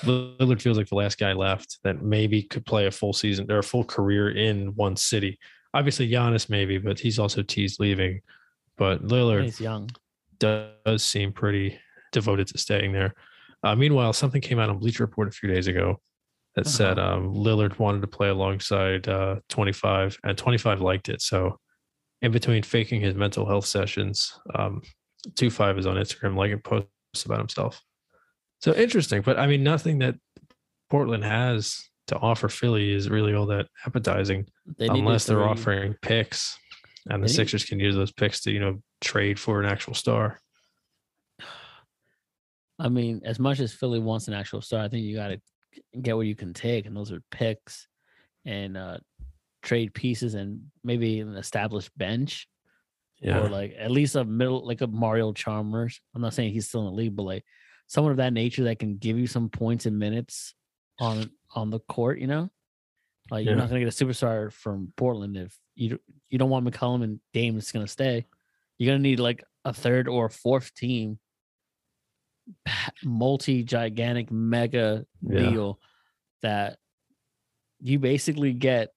Lillard feels like the last guy left that maybe could play a full season or a full career in one city. Obviously, Giannis maybe, but he's also teased leaving. But Lillard He's young. does seem pretty devoted to staying there. Uh, meanwhile, something came out on Bleacher Report a few days ago that Uh-huh. said um, Lillard wanted to play alongside uh, 25, and 25 liked it. So, in between faking his mental health sessions, um, 25 is on Instagram liking posts about himself. So interesting, but I mean, nothing that Portland has to offer Philly is really all that appetizing They unless they're offering picks and the Sixers can use those picks to, you know, trade for an actual star. (sighs) I mean, as much as Philly wants an actual star, I think you got to get what you can take, and those are picks and uh trade pieces and maybe an established bench Yeah. or like at least a middle, like a Mario Chalmers. I'm not saying he's still in the league, but like someone of that nature that can give you some points and minutes on on the court. You know, like you're not gonna get a superstar from Portland if you you don't want McCollum and Dame that's gonna stay. You're gonna need like a third or a fourth team, (sighs) multi gigantic mega Yeah. deal that you basically get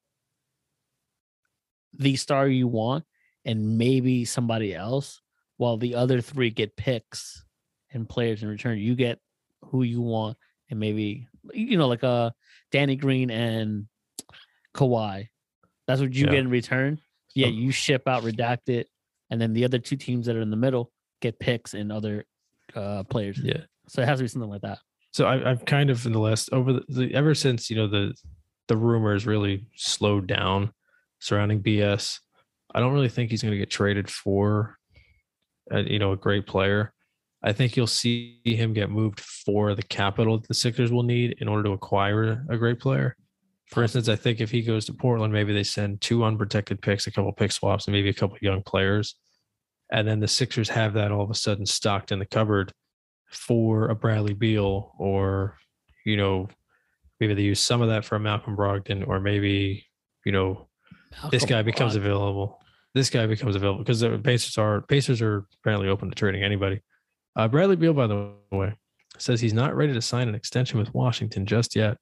the star you want and maybe somebody else, while the other three get picks and players in return. You get who you want and maybe you know like uh Danny Green and Kawhi. That's what you Yeah. get in return. Yeah, Um, you ship out redacted, and then the other two teams that are in the middle get picks and other uh players. Yeah. So it has to be something like that. So I, I've kind of in the last over the, the ever since you know the the rumors really slowed down surrounding BS. I don't really think he's going to get traded for, a, you know, a great player. I think you'll see him get moved for the capital that the Sixers will need in order to acquire a great player. For instance, I think if he goes to Portland, maybe they send two unprotected picks, a couple pick swaps, and maybe a couple young players. And then the Sixers have that all of a sudden stocked in the cupboard for a Bradley Beal, or, you know, maybe they use some of that for a Malcolm Brogdon, or maybe, you know, this guy becomes Brogdon. available. This guy becomes available because the Pacers are Pacers are apparently open to trading anybody. Uh, Bradley Beal, by the way, says he's not ready to sign an extension with Washington just yet.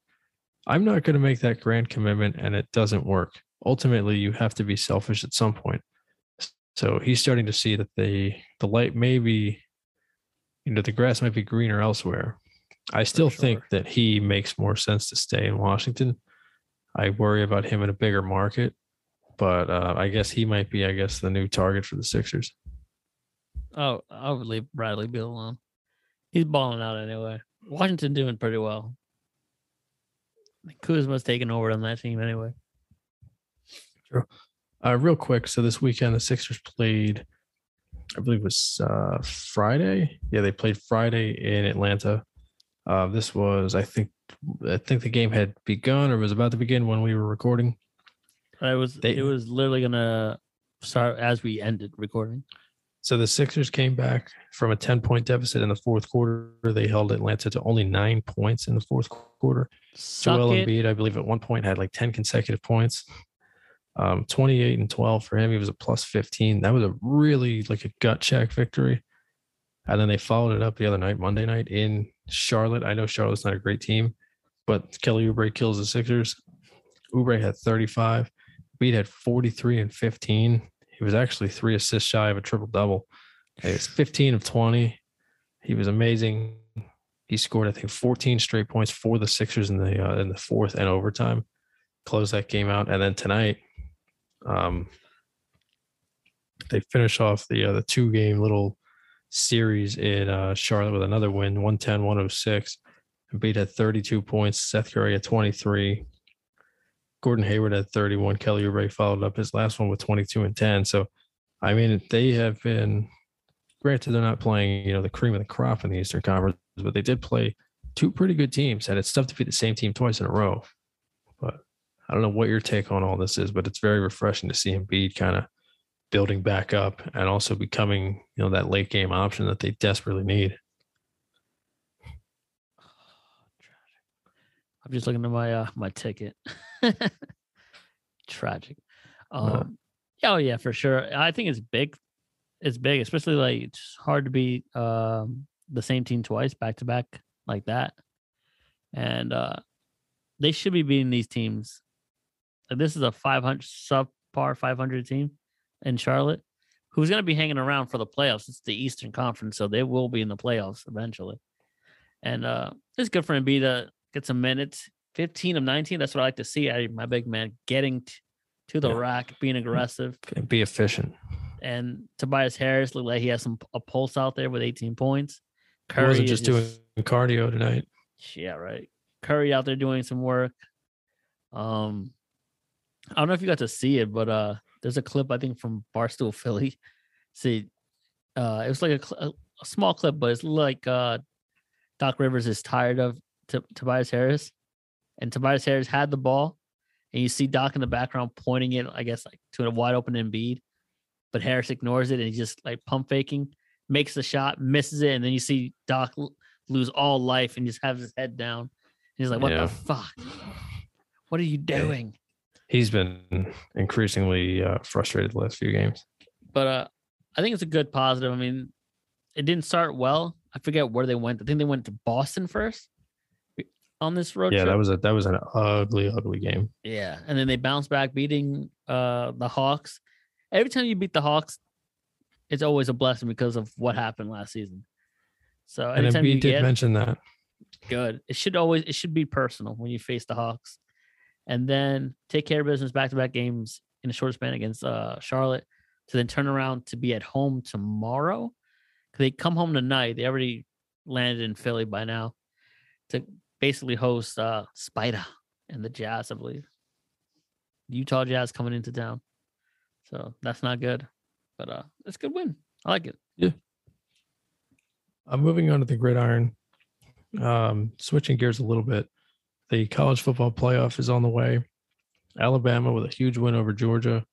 I'm not going to make that grand commitment, and it doesn't work. Ultimately, you have to be selfish at some point. So he's starting to see that the the light may be, you know, the grass might be greener elsewhere. I still think that he makes more sense to stay in Washington. I worry about him in a bigger market, but uh, I guess he might be, I guess, the new target for the Sixers. Oh, I would leave Bradley Beal alone. He's balling out anyway. Washington doing pretty well. (laughs) Kuzma's taking over on that team anyway. Uh, real quick, so this weekend the Sixers played, I believe it was uh, Friday. Yeah, they played Friday in Atlanta. Uh, this was, I think, I think the game had begun or was about to begin when we were recording. I was They- it was literally gonna start as we ended recording. So the Sixers came back from a 10 point deficit in the fourth quarter. They held Atlanta to only nine points in the fourth quarter. Suck Joel it. Embiid, I believe, at one point had like 10 consecutive points. Um, 28 and 12 for him. He was a plus 15. That was a really like a gut check victory. And then they followed it up the other night, Monday night in Charlotte. I know Charlotte's not a great team, but Kelly Oubre kills the Sixers. Oubre had 35. Embiid had 43 and 15. He was actually three assists shy of a triple double. He was 15 of 20. He was amazing. He scored, I think, 14 straight points for the Sixers in the uh, in the fourth and overtime. Close that game out, and then tonight, um, they finish off the uh, the two game little series in uh, Charlotte with another win, 110, 106. Embiid had 32 points. Seth Curry had 23. Gordon Hayward had 31. Kelly Oubre followed up his last one with 22 and 10. So, I mean, they have been. Granted, they're not playing, you know, the cream of the crop in the Eastern Conference, but they did play two pretty good teams, and it's tough to beat the same team twice in a row. But I don't know what your take on all this is, but it's very refreshing to see Embiid kind of building back up and also becoming, you know, that late game option that they desperately need. I'm just looking at my uh my ticket. (laughs) Tragic. Uh. Um, oh yeah, for sure. I think it's big. It's big, especially like it's hard to beat um the same team twice back to back like that. And uh they should be beating these teams. Like, this is a 500 subpar 500 team in Charlotte who's going to be hanging around for the playoffs. It's the Eastern Conference, so they will be in the playoffs eventually. And uh it's good for Embiid to get some minutes. 15 of 19. That's what I like to see out of my big man getting t- to the Yeah. rack, being aggressive. And be efficient. And Tobias Harris looked like he has some a pulse out there with 18 points. He Curry wasn't is just doing cardio tonight. yeah, right. Curry out there doing some work. Um, I don't know if you got to see it, but uh, there's a clip I think from Barstool Philly. (laughs) See, uh, it was like a, cl- a small clip, but it's like uh, Doc Rivers is tired of T- Tobias Harris, and Tobias Harris had the ball, and you see Doc in the background pointing it, I guess, like to a wide open Embiid, but Harris ignores it and he's just like pump faking, makes the shot, misses it, and then you see Doc lose all life and just have his head down. And He's like, "What Yeah. the fuck? What are you doing?" He's been increasingly uh, frustrated the last few games. But uh, I think it's a good positive. I mean, it didn't start well. I forget where they went. I think they went to Boston first on this road Yeah, trip. that was a that was an ugly, ugly game. Yeah, and then they bounced back, beating uh the Hawks. Every time you beat the Hawks, it's always a blessing because of what happened last season. So And anytime you did get mention that. good, it should always it should be personal when you face the Hawks, and then take care of business back to back games in a short span against uh Charlotte, to then turn around to be at home tomorrow. They come home tonight. They already landed in Philly by now to basically host uh Spider and the Jazz, I believe. Utah Jazz coming into town. So that's not good. But uh it's a good win. I like it. Yeah. I'm moving on to the gridiron. Um, switching gears a little bit. The college football playoff is on the way. Alabama with a huge win over Georgia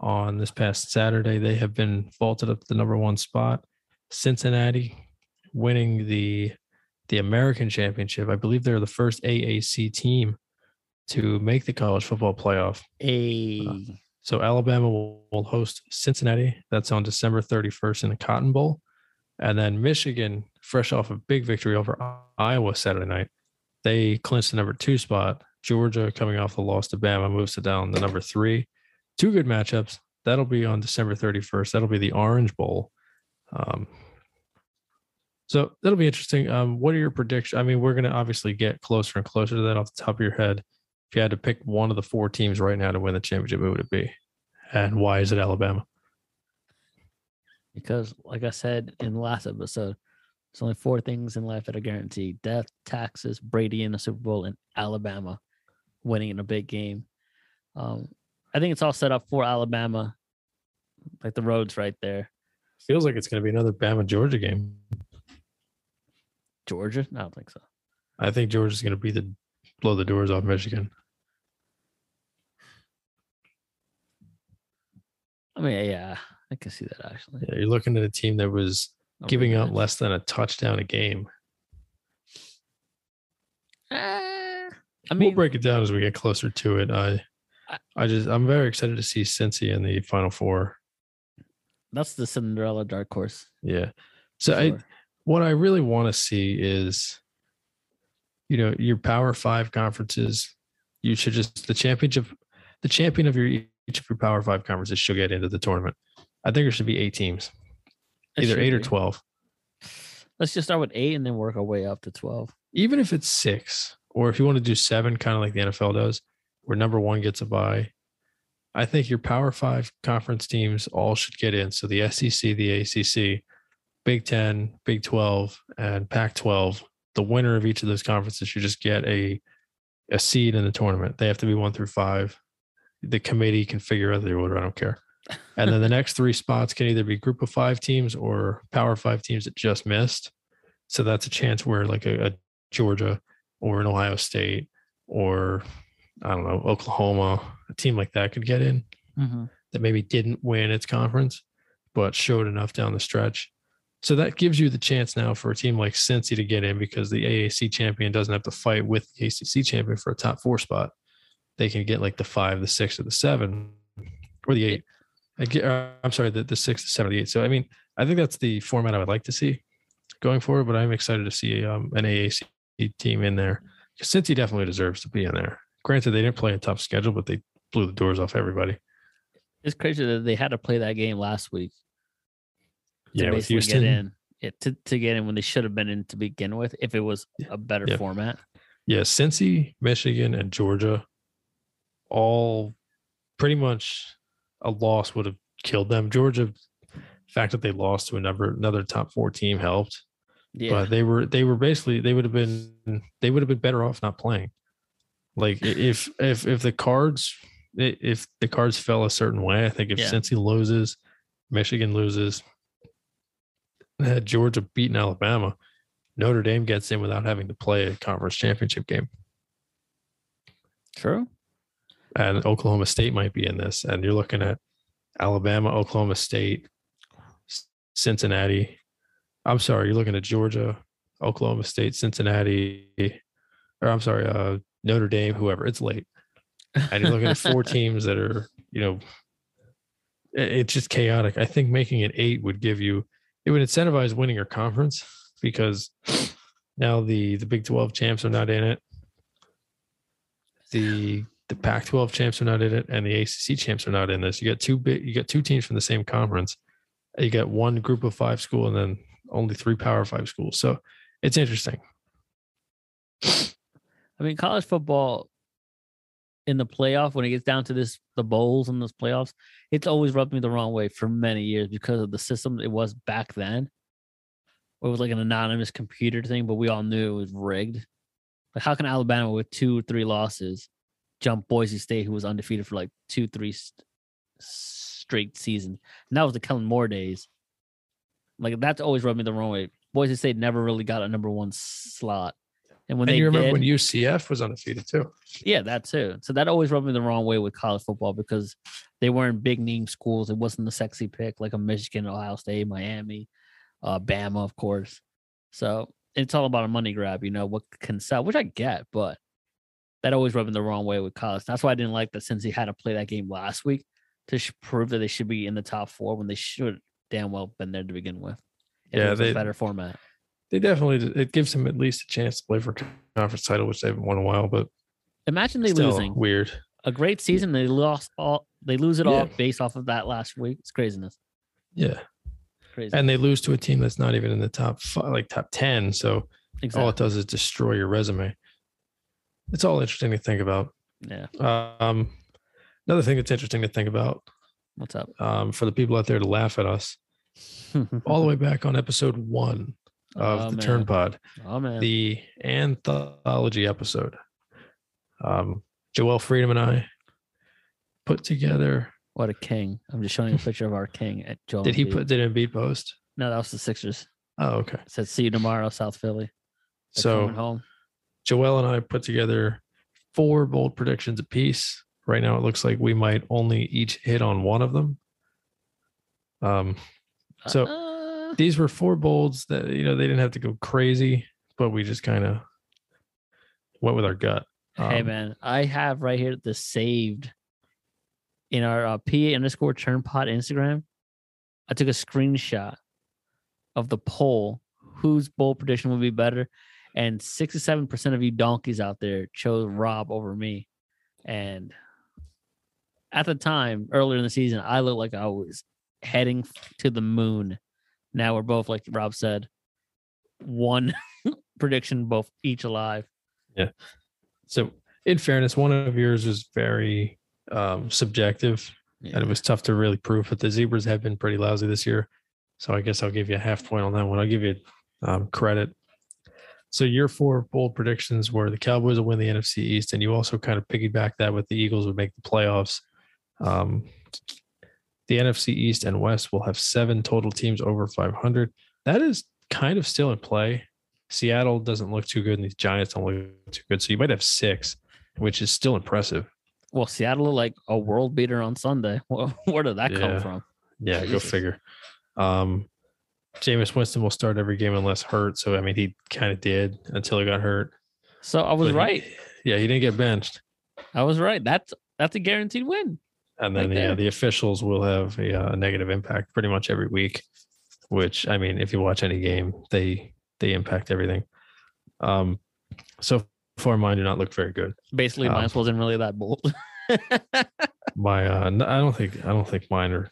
on this past Saturday. They have been vaulted up to the number one spot. Cincinnati winning the the American Championship. I believe they're the first AAC team to make the college football playoff. A So Alabama will, will host Cincinnati. That's on December 31st in the Cotton Bowl. And then Michigan, fresh off a big victory over Iowa Saturday night, they clinched the number two spot. Georgia, coming off the loss to Bama, moves to down the number three. Two good matchups. That'll be on December 31st. That'll be the Orange Bowl. Um, so that'll be interesting. Um, what are your predictions? I mean, we're going to obviously get closer and closer to that off the top of your head. If you had to pick one of the four teams right now to win the championship, who would it be? And why is it Alabama? because like I said in the last episode, there's only four things in life that are guaranteed: death, taxes, Brady in the Super Bowl, and Alabama winning in a big game. Um, I think it's all set up for Alabama. Like the roads right there. Feels like it's going to be another Bama Georgia game. Georgia? I don't think so. I think Georgia's going to be the blow the doors off Michigan. I mean, yeah, I can see that actually. Yeah, you're looking at a team that was A giving up less than a touchdown a game. Eh, I we'll break it down as we get closer to it. I, I- I just I'm very excited to see Cincy in the Final Four. that's the Cinderella dark horse. Yeah. So for I, sure. What I really want to see is, you know, your Power Five conferences. You should just the championship, the champion of your each of your Power Five conferences should get into the tournament. I think there should be eight teams, It either eight or twelve. Let's just start with eight and then work our way up to twelve. Even if it's six, or if you want to do seven, kind of like the NFL does, where number one gets a bye. I think your Power Five conference teams all should get in. So the SEC, the ACC, Big Ten, Big Twelve, and Pac twelve. The winner of each of those conferences should just get a a seed in the tournament. They have to be one through five. The committee can figure out the order. I don't care. (laughs) And then the next three spots can either be group of five teams or power five teams that just missed. So that's a chance where like a, a Georgia or an Ohio State or I don't know, Oklahoma, a team like that could get in mm-hmm. that maybe didn't win its conference, but showed enough down the stretch. So that gives you the chance now for a team like Cincy to get in because the AAC champion doesn't have to fight with the ACC champion for a top four spot. They can get like the five, the six, or the seven, or the eight. I get, uh, I'm sorry, the, the six, the seven, the eight. So I mean, I think that's the format I would like to see going forward. But I'm excited to see um, an AAC team in there Cincy definitely deserves to be in there. Granted, they didn't play a tough schedule, but they blew the doors off everybody. It's crazy that they had to play that game last week. To Yeah, with basically Houston. get in. Yeah, to, to get in when they should have been in to begin with, if it was a better Yeah. format. Yeah, Cincy, Michigan, and Georgia, all pretty much a loss would have killed them. Georgia, the fact that they lost to another another top four team helped, Yeah. but they were they were basically they would have been they would have been better off not playing. Like if if if the cards if the cards fell a certain way, I think if Yeah. Cincy loses, Michigan loses, had Georgia beaten Alabama, Notre Dame gets in without having to play a conference championship game True. and Oklahoma State might be in this. And you're looking at Alabama, Oklahoma State, Cincinnati. I'm sorry, you're looking at Georgia, Oklahoma State, Cincinnati, or I'm sorry, uh, Notre Dame, whoever. It's late, and you're looking at four (laughs) teams that are, you know, it's just chaotic. I think making it eight would give you, it would incentivize winning your conference because now the the Big 12 champs are not in it. The the Pac-12 champs are not in it, and the ACC champs are not in this. You got two big, you got two teams from the same conference. You got one group of five school, and then only three Power Five schools. So it's interesting. I mean, college football in the playoff, when it gets down to this, the bowls and those playoffs, it's always rubbed me the wrong way for many years because of the system it was back then. It was like an anonymous computer thing, but we all knew it was rigged. Like, how can Alabama with two or three losses jump Boise State, who was undefeated for like two, three st- straight seasons? And that was the Kellen Moore days. Like, that's always rubbed me the wrong way. Boise State never really got a number one slot. And when and they you remember did, when UCF was undefeated too? yeah, that too. So that always rubbed me the wrong way with college football because they weren't big name schools. It wasn't the sexy pick like a Michigan, Ohio State, Miami, uh, Bama, of course. So it's all about a money grab, you know, what can sell, which I get, but that always rubbed me the wrong way with college. That's why I didn't like that Cincy had to play that game last week to prove that they should be in the top four when they should damn well have been there to begin with. Yeah, it was they- a better format. They definitely it gives them at least a chance to play for conference title, which they haven't won in a while. But Imagine they still losing weird. a great season. They lost all. They lose it Yeah. all based off of that last week. It's craziness. Yeah, Crazy. and they lose to a team that's not even in the top five, like top ten. So all it does is destroy your resume. It's all interesting to think about. yeah. Um, another thing that's interesting to think about What's up? um, for the people out there to laugh at us, (laughs) all the way back on episode one of Oh, the man. Turn Pod, Oh man. the anthology episode. Um, Joel Freedom and I put together. what a king! I'm just showing you a picture of our king at Joel. Did he Embiid. put did Embiid post? No, that was the Sixers. Oh, okay. It said, "See you tomorrow, South Philly." They're So home. Joel and I put together four bold predictions apiece. Right now, it looks like we might only each hit on one of them. Um, so Uh, (laughs) these were four bolds that you know they didn't have to go crazy, but we just kind of went with our gut. hey Um, man, I have right here the saved in our uh, PA underscore turn pod Instagram. I took a screenshot of the poll whose bowl prediction would be better, and sixty-seven percent of you donkeys out there chose Rob over me. And at the time, earlier in the season, I looked like I was heading to the moon. Now we're both, like Rob said, one (laughs) prediction, both each alive. Yeah. So, in fairness, one of yours was very um, subjective, and it was tough to really prove. But the zebras have been pretty lousy this year, so I guess I'll give you a half point on that one. I'll give you um, credit. So your four bold predictions were the Cowboys will win the NFC East, and you also kind of piggyback that with the Eagles would make the playoffs. Um, the NFC East and West will have seven total teams over 500. That is kind of still in play. Seattle doesn't look too good, and the Giants don't look too good. So you might have six, which is still impressive. Well, Seattle like a world beater on Sunday. (laughs) Where, where did that Yeah. come from? Yeah, go figure. Um, Jameis Winston will start every game unless hurt. So I mean, he kind of did until he got hurt. So I was But he- right. yeah, he didn't get benched. I was right. That's that's a guaranteed win. And then Right yeah, the officials will have a, uh, negative impact pretty much every week. Which I mean, if you watch any game, they they impact everything. Um, so far mine do not look very good. Basically, Um, mine wasn't really that bold. (laughs) My uh, I don't think I don't think mine are.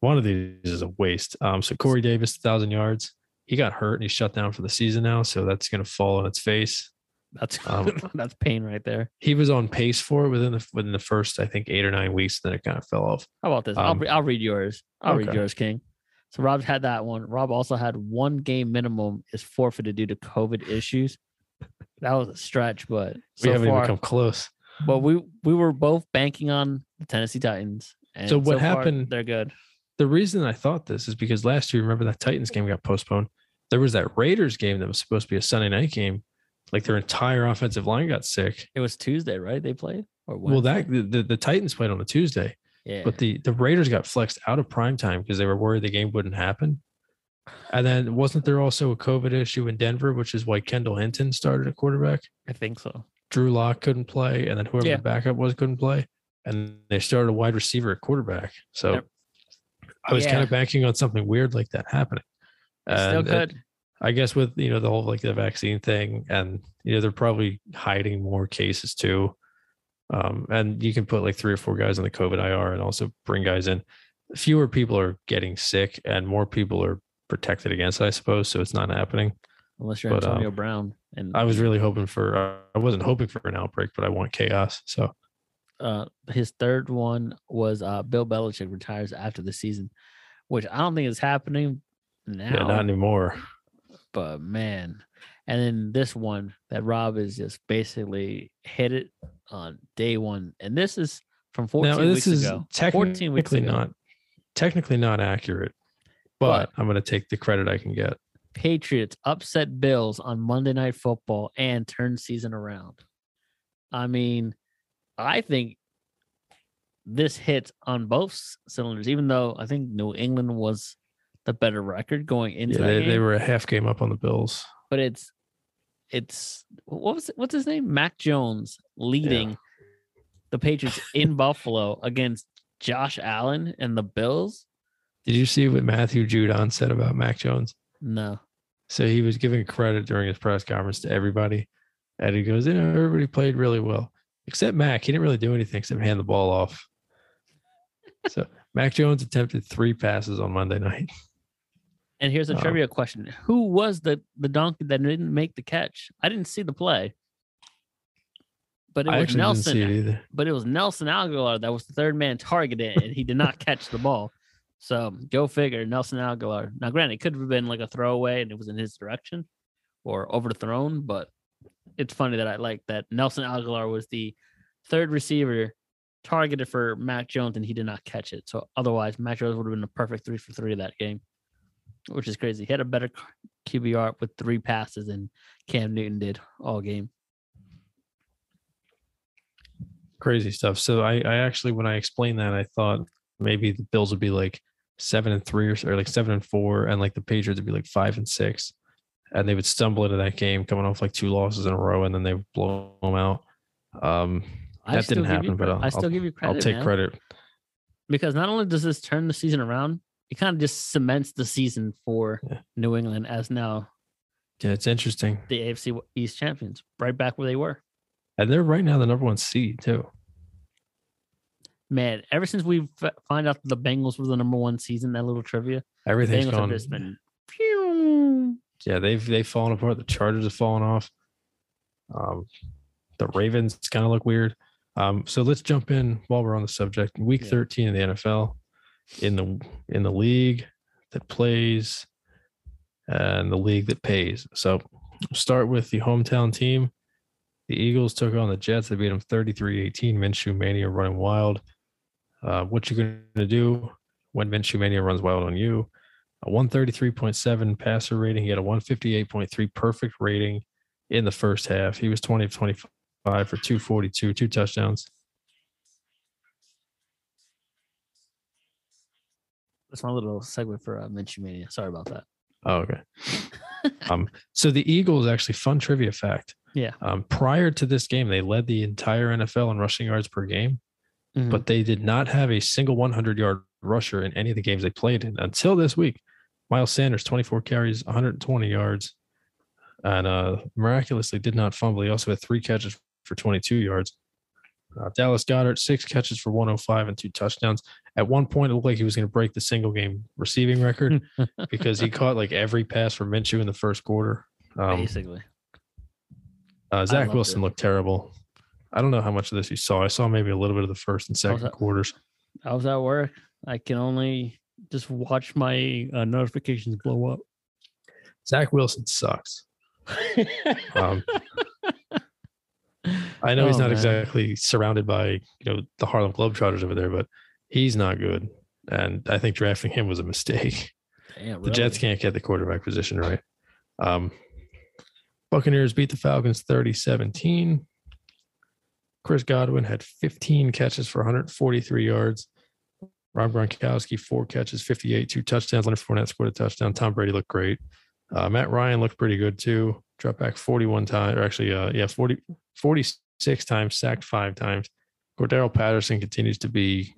One of these is a waste. Um, so Corey Davis, thousand yards. He got hurt and he's shut down for the season now, so that's going to fall on its face. That's (laughs) Um, that's pain right there. He was on pace for it within the within the first, I think, eight or nine weeks. Then it kind of fell off. How about this? I'll Um, re- I'll read yours. I'll read yours, King. So Rob had that one. Rob also had one game minimum is forfeited due to COVID issues. That was a stretch, but we haven't far, even come close. but we we were both banking on the Tennessee Titans. And So what far, happened- they're good. The reason I thought this is because last year, remember that Titans game got postponed. There was that Raiders game that was supposed to be a Sunday night game. Like their entire offensive line got sick. It was Tuesday, right? They played or Well, that the, the, Titans played on a Tuesday, yeah. but the the Raiders got flexed out of prime time because they were worried the game wouldn't happen. And then wasn't there also a COVID issue in Denver, which is why Kendall Hinton started at quarterback? I think so. Drew Lock couldn't play, and then whoever Yeah. the backup was couldn't play, and they started a wide receiver at quarterback. So Yep. I was kind of banking on something weird like that happening. Still good. I guess with you know the whole like the vaccine thing, and you know they're probably hiding more cases too. Um, and you can put like three or four guys on the COVID IR and also bring guys in. Fewer people are getting sick, and more people are protected against it, I suppose. So it's not happening. Unless you're but, um, Antonio Brown. And I was really hoping for. I wasn't hoping for an outbreak, but I want chaos. So uh his third one was uh Bill Belichick retires after the season, which I don't think is happening now. yeah, not anymore. But man. And then this one that Rob is just basically hit it on day one. And this is from 14 Now weeks this is ago. technically 14 weeks ago. not technically not accurate, but, I'm going to take the credit I can get. Patriots upset Bills on Monday Night Football and turn season around. I mean, I think this hits on both cylinders, even though I think New England was the better record going into Yeah, they, they were a half game up on the Bills. but it's it's what was it, what's his name? Mac Jones leading the Patriots (laughs) in Buffalo against Josh Allen and the Bills. Did you see what Matthew Judon said about Mac Jones? No. So he was giving credit during his press conference to everybody. And he goes, you know, everybody played really well, except Mac. He didn't really do anything except hand the ball off. so (laughs) Mac Jones attempted three passes on Monday night. And here's a Oh. trivia question: Who was the the donkey that didn't make the catch? I didn't see the play, but it I was Nelson. didn't see it either. But it was Nelson Agholor that was the third man targeted, and he did not catch the ball. So go figure, Nelson Agholor. Now, granted, it could have been like a throwaway, and it was in his direction or overthrown. But it's funny that I like that Nelson Agholor was the third receiver targeted for Mac Jones, and he did not catch it. So otherwise, Mac Jones would have been a perfect three for three that game, which is crazy. He had a better QBR with three passes than Cam Newton did all game. Crazy stuff. So I, I actually, when I explained that, I thought maybe the Bills would be like seven and three or, or like seven and four, and like the Patriots would be like five and six. And they would stumble into that game coming off like two losses in a row, and then they would blow them out. Um, I That didn't give you happen, but I'll- I still I'll- give you credit. I'll take man. credit. because not only does this turn the season around, it kind of just cements the season for Yeah. New England as now Yeah, it's interesting. the AFC East champions, right back where they were. And they're right now the number one seed too. Man, ever since we find out that the Bengals were the number one season, that little trivia, Everything's Bengals gone. been. Phew. Yeah, they've they've fallen apart. The Chargers have fallen off. Um, the Ravens kind of look weird. Um, so let's jump in while we're on the subject. Week Yeah. 13 13 in the NFL, in the in the league that plays and the league that pays. So start with the hometown team. The Eagles took on the Jets. They beat them 33-18. Minshew Mania running wild. Uh, what you going to do when Minshew Mania runs wild on you? A 133.7 passer rating. He had a 158.3 perfect rating in the first half. He was 20 of 25 for 242, two touchdowns. That's my little segue for uh, Minshew Mania. Sorry about that. Oh, okay. (laughs) um, so the Eagles actually fun trivia fact. Yeah. Um, prior to this game, they led the entire NFL in rushing yards per game, Mhm. but they did not have a single 100 yard rusher in any of the games they played in until this week. Miles Sanders, 24 carries, 120 yards, and uh, miraculously did not fumble. He also had three catches for 22 yards. Uh, Dallas Goedert, six catches for 105 and two touchdowns. At one point, it looked like he was going to break the single game receiving record (laughs) because he caught like every pass from Minshew in the first quarter. Um, basically. uh, Zach Wilson it. looked terrible. I don't know how much of this you saw. I saw maybe a little bit of the first and second quarters. I was at work. I can only just watch my uh, notifications blow up. Zach Wilson sucks. (laughs) Um, I know he's Oh, not man. exactly surrounded by you know the Harlem Globetrotters over there, but he's not good. And I think drafting him was a mistake. Damn, The Jets can't get the quarterback position right. Um, Buccaneers beat the Falcons 30 17. Chris Godwin had 15 catches for 143 yards. Rob Gronkowski, four catches, 58, two touchdowns. Leonard Fournette scored a touchdown. Tom Brady looked great. Uh, Matt Ryan looked pretty good too. Dropped back 41 times, or actually, uh, yeah, 40, 46 times, sacked five times. Cordarrelle Patterson continues to be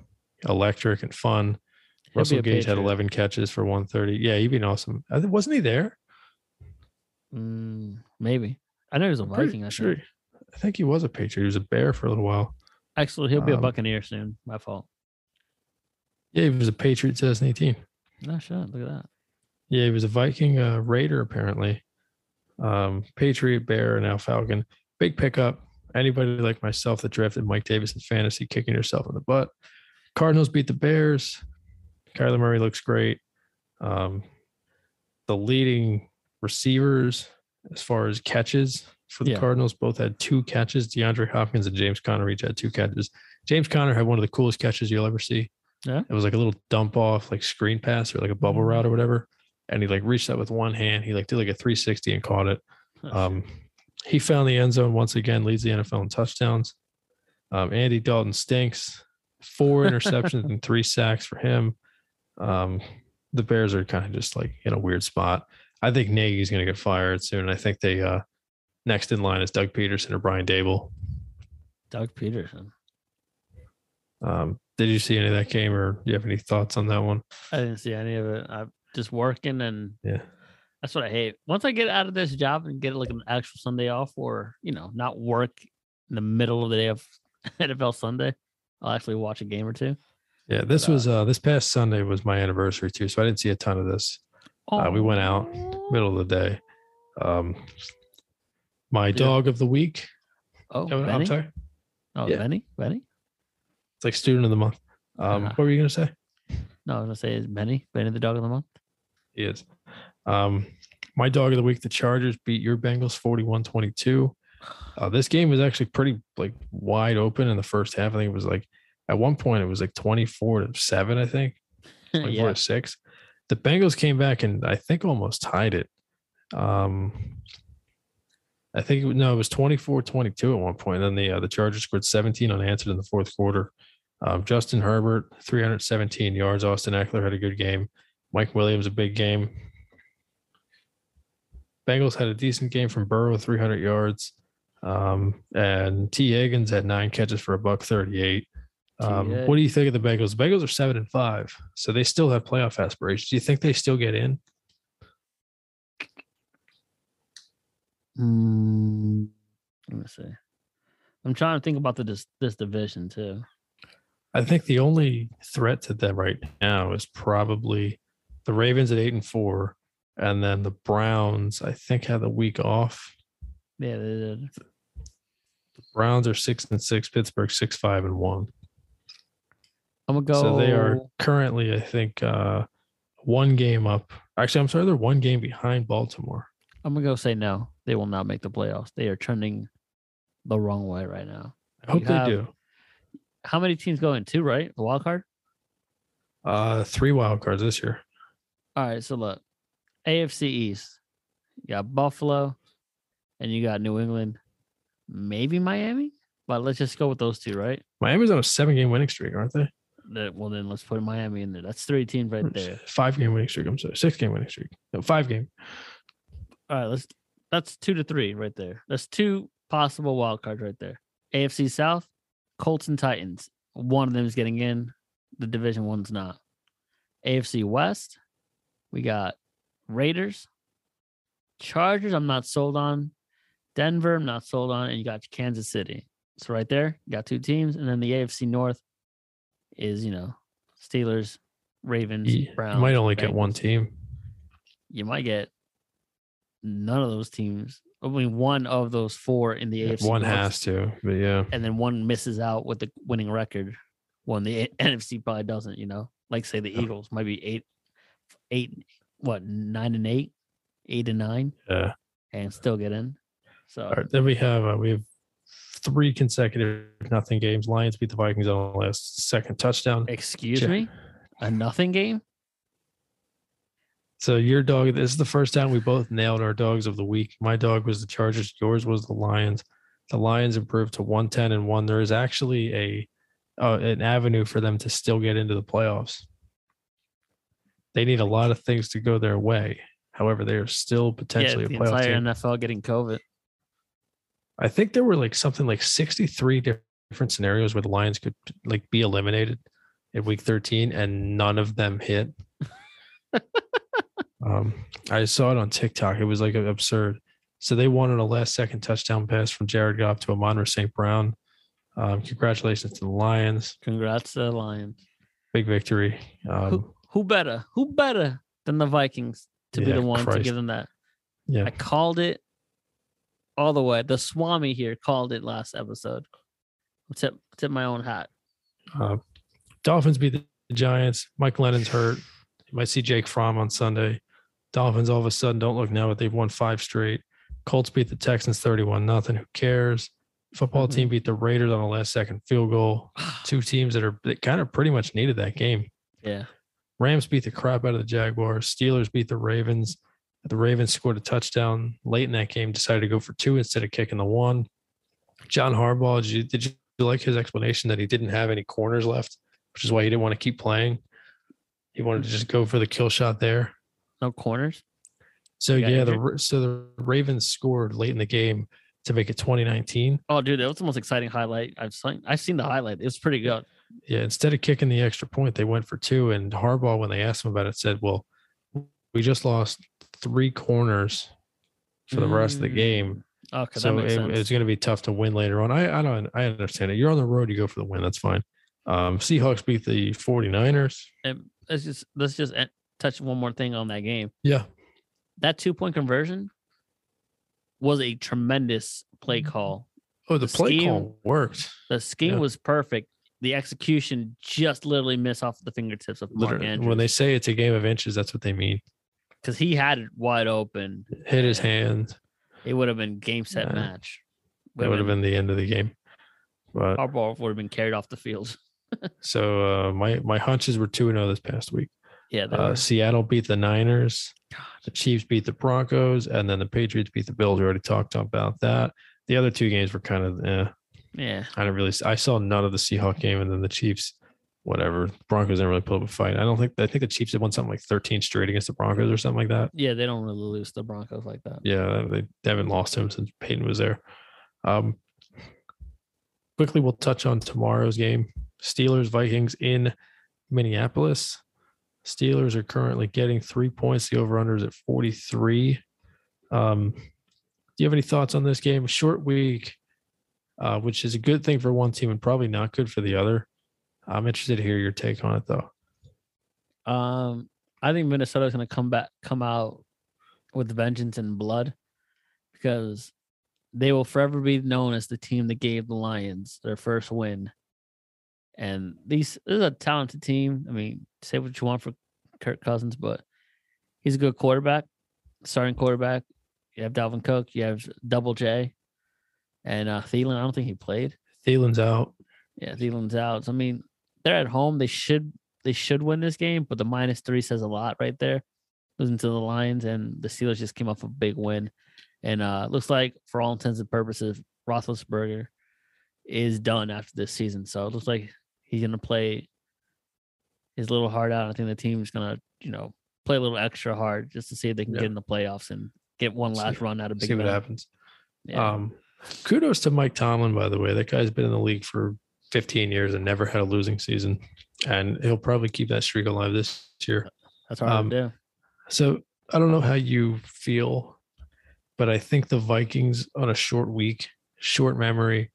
electric and fun. He'll Russell a Gage had 11 catches for 130. Yeah, he'd been awesome. Wasn't he there? Mm, maybe. I know he was a Viking. I sure. think. I think he was a Patriot. He was a Bear for a little while. Actually, he'll be a Um, Buccaneer soon. My fault. Yeah, he was a Patriot 2018. No shit. Look at that. Yeah, he was a Viking uh, Raider apparently. Um, Patriot, Bear, and now Falcon. Big pickup. Anybody like myself that drafted Mike Davis in fantasy, kicking yourself in the butt. Cardinals beat the Bears. Kyler Murray looks great. Um, the leading receivers as far as catches for the Yeah. Cardinals both had two catches. DeAndre Hopkins and James Conner each had two catches. James Conner had one of the coolest catches you'll ever see. Yeah. It was like a little dump off, like screen pass or like a bubble route or whatever. And he like reached out with one hand. He like did like a 360 and caught it. Um, he found the end zone once again, leads the NFL in touchdowns. Um, Andy Dalton stinks. Four (laughs) interceptions and three sacks for him. Um, the Bears are kind of just like in a weird spot. I think Nagy's going to get fired soon. I think they uh, next in line is Doug Pederson or Brian Daboll. Doug Pederson. Um, did you see any of that game, or do you have any thoughts on that one? I didn't see any of it. I'm just working, and Yeah. That's what I hate. Once I get out of this job and get like an actual Sunday off, or you know, not work in the middle of the day of (laughs) NFL Sunday, I'll actually watch a game or two. Yeah, this was uh, this past Sunday was my anniversary too, so I didn't see a ton of this. Uh, we went out middle of the day. Um, my Yeah. dog of the week. Oh, Oh, Benny? I'm sorry. Oh, Yeah. Benny? Benny? It's like student of the month. Um, Uh-huh. What were you gonna say? No, I was gonna say is Benny. Benny the dog of the month. He is. Um, my dog of the week. The Chargers beat your Bengals 41-22. Uh, this game was actually pretty like wide open in the first half. I think it was like at one point it was like 24 to 7, I think. (laughs) 24 yeah. to 6. The Bengals came back and I think almost tied it. Um I think no, it was 24-22 at one point. And then the uh, the Chargers scored 17 unanswered in the fourth quarter. Um, Justin Herbert, 317 yards. Austin Ekeler had a good game. Mike Williams, a big game. Bengals had a decent game from Burrow, 300 yards. Um, and Tee Higgins had nine catches for a buck 38. Um, T. what do you think of the Bengals? The Bengals are seven and five, so they still have playoff aspirations. Do you think they still get in? Mm, let me see. I'm trying to think about the this, this division too. I think the only threat to them right now is probably the Ravens at eight and four, and then the Browns. I think had the week off. Yeah, they did. Browns are six and six. Pittsburgh six five and one. I'm gonna go. So they are currently, I think, uh, one game up. Actually, I'm sorry, they're one game behind Baltimore. I'm gonna go say no. They will not make the playoffs. They are trending the wrong way right now. I hope You they have- do. How many teams go in? Two, right? The wild card. Uh, three wild cards this year. All right. So look, AFC East. You got Buffalo, and you got New England, maybe Miami. But let's just go with those two, right? Miami's on a seven game winning streak, aren't they? That, well, then let's put Miami in there. That's three teams right hmm, there. Five game winning streak. I'm sorry, six game winning streak. No, five game. All right, let's. That's two to three right there. That's two possible wild cards right there. AFC South, Colts and Titans. One of them is getting in. The division one's not. AFC West, we got Raiders, Chargers. I'm not sold on. Denver, I'm not sold on, and you got Kansas City. So right there, you got two teams, and then the AFC North is you know Steelers, Ravens, You, you Browns. might only get one team. You might get none of those teams. I mean, one of those four in the AFC. One North, has to, but yeah. and then one misses out with the winning record. One the NFC probably doesn't. You know, like say the Yeah. Eagles might be eight, eight, what nine and eight, eight and nine, Yeah. and still get in. So All right, then we have uh, we have three consecutive nothing games. Lions beat the Vikings on the last second touchdown. excuse me, a nothing game. So your dog. This is the first time we both nailed our dogs of the week. My dog was the Chargers. Yours was the Lions. The Lions improved to one ten and one. There is actually a uh, an avenue for them to still get into the playoffs. They need a lot of things to go their way. However, they are still potentially yeah, a the playoff entire team. NFL getting COVID. I think there were like something like 63 different scenarios where the Lions could like be eliminated in week 13 and none of them hit. (laughs) um, I saw it on TikTok. It was like absurd. So they won on a last second touchdown pass from Jared Goff to Amon St. Brown. Um, congratulations to the Lions. Congrats to the Lions. Big victory. Um, who who better? Who better than the Vikings to be the one to give them that? yeah. I called it all the way. The Swami here called it last episode. Tip tip my own hat. Uh, Dolphins beat the Giants. Mike Glennon's hurt. You might see Jake Fromm on Sunday. Dolphins all of a sudden don't look now, but they've won five straight. Colts beat the Texans 31 nothing. Who cares? Football Mhm. team beat the Raiders on a last second field goal. (sighs) Two teams that are that kind of pretty much needed that game. Yeah. Rams beat the crap out of the Jaguars. Steelers beat the Ravens. The Ravens scored a touchdown late in that game, decided to go for two instead of kicking the one. John Harbaugh, did you, did you like his explanation that he didn't have any corners left, which is why he didn't want to keep playing? He wanted to just go for the kill shot there. No corners. So yeah, the injured? Ra- so the Ravens scored late in the game to make it 2019. Oh, dude, that was the most exciting highlight I've seen. I've seen the highlight. It was pretty good. Yeah, instead of kicking the extra point, they went for two. And Harbaugh, when they asked him about it, said, "Well, we just lost three corners for the rest of the game, Mm, Okay, so it, it's going to be tough to win later on." I, I don't, I understand it. You're on the road, you go for the win. That's fine. Um, Seahawks beat the 49ers. And let's just let's just touch one more thing on that game. Yeah, That two point conversion was a tremendous play call. Oh, the, The play scheme- call worked. The scheme Yeah. was perfect. The execution just literally missed off the fingertips of Mark Literally, Andrews when they say it's a game of inches, that's what they mean. because he had it wide open. Hit his hand. It would have been game set Yeah. match. It would have been the end of the game. But Harbaugh would have been carried off the field. (laughs) so uh, my my hunches were two and zero this past week. Yeah, Uh, Seattle beat the Niners. The Chiefs beat the Broncos, and then the Patriots beat the Bills. We already talked about that. The other two games were kind of, eh, yeah. I didn't really. I saw none of the Seahawk game, and then the Chiefs, whatever. Broncos didn't really put up a fight. I don't think. I think the Chiefs had won something like thirteen straight against the Broncos or something like that. Yeah, they don't really lose the Broncos like that. Yeah, they, they haven't lost him since Peyton was there. Um, quickly, we'll touch on tomorrow's game: Steelers Vikings in Minneapolis. Steelers are currently getting three points. The over/under is at forty-three. Um, do you have any thoughts on this game? Short week, uh, which is a good thing for one team and probably not good for the other. I'm interested to hear your take on it, though. Um, I think Minnesota's going to come back, come out with vengeance and blood because they will forever be known as the team that gave the Lions their first win. And these this is a talented team. I mean, say what you want for Kirk Cousins, but he's a good quarterback, starting quarterback. You have Dalvin Cook, you have Double J, and uh Thielen. I don't think he played. Thielen's out. Yeah, Thielen's out. So, I mean, they're at home. They should they should win this game, but the minus three says a lot right there. Losing to the Lions and the Steelers just came off a big win. And uh looks like for all intents and purposes, Roethlisberger is done after this season. So it looks like he's gonna play his little heart out. I think the team's gonna, you know, play a little extra hard just to see if they can Yeah. get in the playoffs and get one See- last run out of Big See what happens. Yeah. Um, kudos to Mike Tomlin, by the way. That guy's been in the league for 15 years and never had a losing season, and he'll probably keep that streak alive this year. That's hard um, to do. So I don't know how you feel, but I think the Vikings on a short week, short memory,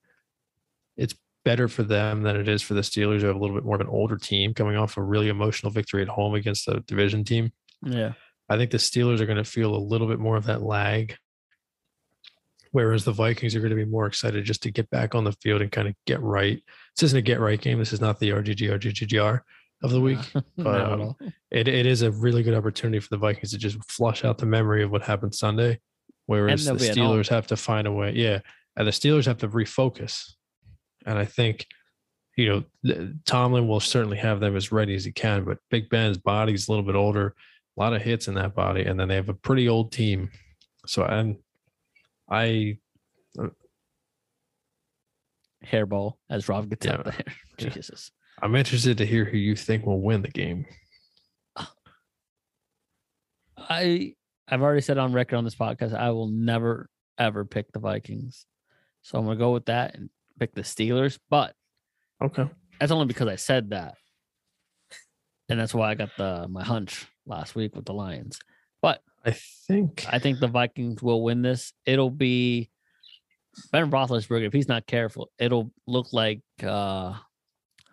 it's better for them than it is for the Steelers who have a little bit more of an older team coming off a really emotional victory at home against the division team. Yeah. I think the Steelers are going to feel a little bit more of that lag. Whereas the Vikings are going to be more excited just to get back on the field and kind of get right. This isn't a get right game. This is not the RGG RGGR of the week. (laughs) At um. It, it is a really good opportunity for the Vikings to just flush out the memory of what happened Sunday. Whereas the they'll be at home. Steelers have to find a way. Yeah. And the Steelers have to refocus. And I think, you know, Tomlin will certainly have them as ready as he can, but Big Ben's body's a little bit older, a lot of hits in that body, and then they have a pretty old team. So I'm, I, uh, Hairball as Rob gets Yeah. there. (laughs) (laughs) Yeah. Jesus. I'm interested to hear who you think will win the game. Uh, I I've already said on record on this podcast I will never ever pick the Vikings. So I'm gonna go with that and pick the Steelers. But Okay. that's only because I said that. And that's why I got the my hunch last week with the Lions. But I think I think the Vikings will win this. It'll be Ben Roethlisberger. If he's not careful, it'll look like uh,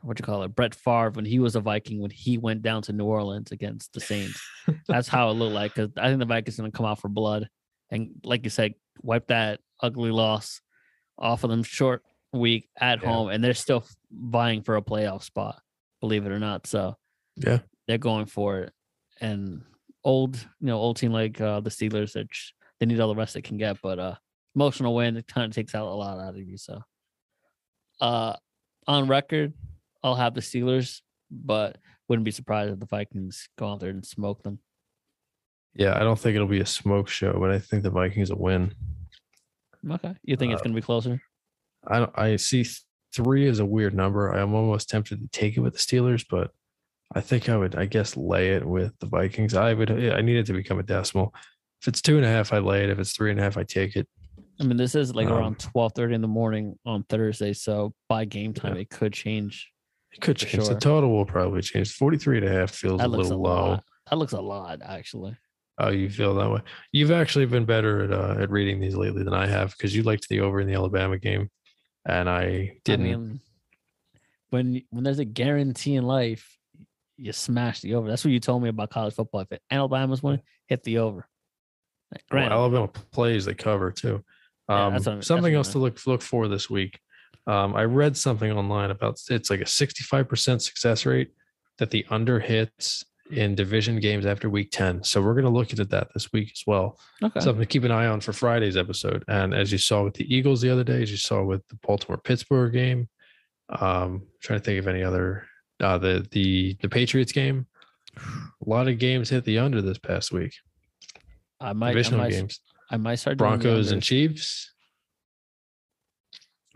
what you call it, Brett Favre when he was a Viking when he went down to New Orleans against the Saints. (laughs) That's how it looked like. Because I think the Vikings are going to come out for blood, and like you said, wipe that ugly loss off of them short week at Yeah. home, and they're still vying for a playoff spot. Believe it or not, so yeah. they're going for it. And old, you know, old team like uh, the Steelers, that they need all the rest they can get. But uh, emotional win, it kind of takes out a lot out of you. So, uh, on record, I'll have the Steelers, but wouldn't be surprised if the Vikings go out there and smoke them. Yeah, I don't think it'll be a smoke show, but I think the Vikings will win. Okay, you think it's Uh, going to be closer? I don't, I see three as a weird number. I'm almost tempted to take it with the Steelers, but I think I would, I guess, lay it with the Vikings. I would, I need it to become a decimal. If it's two and a half, I lay it. If it's three and a half, I take it. I mean, this is like um, around twelve thirty in the morning on Thursday, so by game time, Yeah. it could change. It could change. sure. The total will probably change. 43 and a half feels That a looks a little low. lot. That looks a lot, actually. Oh, you feel that way. You've actually been better at uh, at reading these lately than I have because you liked the over in the Alabama game, and I didn't. I mean, when when there's a guarantee in life, you smash the over. That's what you told me about college football. If Alabama's winning, hit the over. Like, Well, Alabama plays they cover too. Um, that's something else to look look for this week. Um, I read something online about it's like a 65% success rate that the under hits in division games after week 10. So we're going to look at that this week as well. okay. Something to keep an eye on for Friday's episode. And as you saw with the Eagles the other day, as you saw with the Baltimore Pittsburgh game, um, trying to think of any other uh, the the the Patriots game. A lot of games hit the under this past week. I might, I might, games. I might start Broncos and. Chiefs.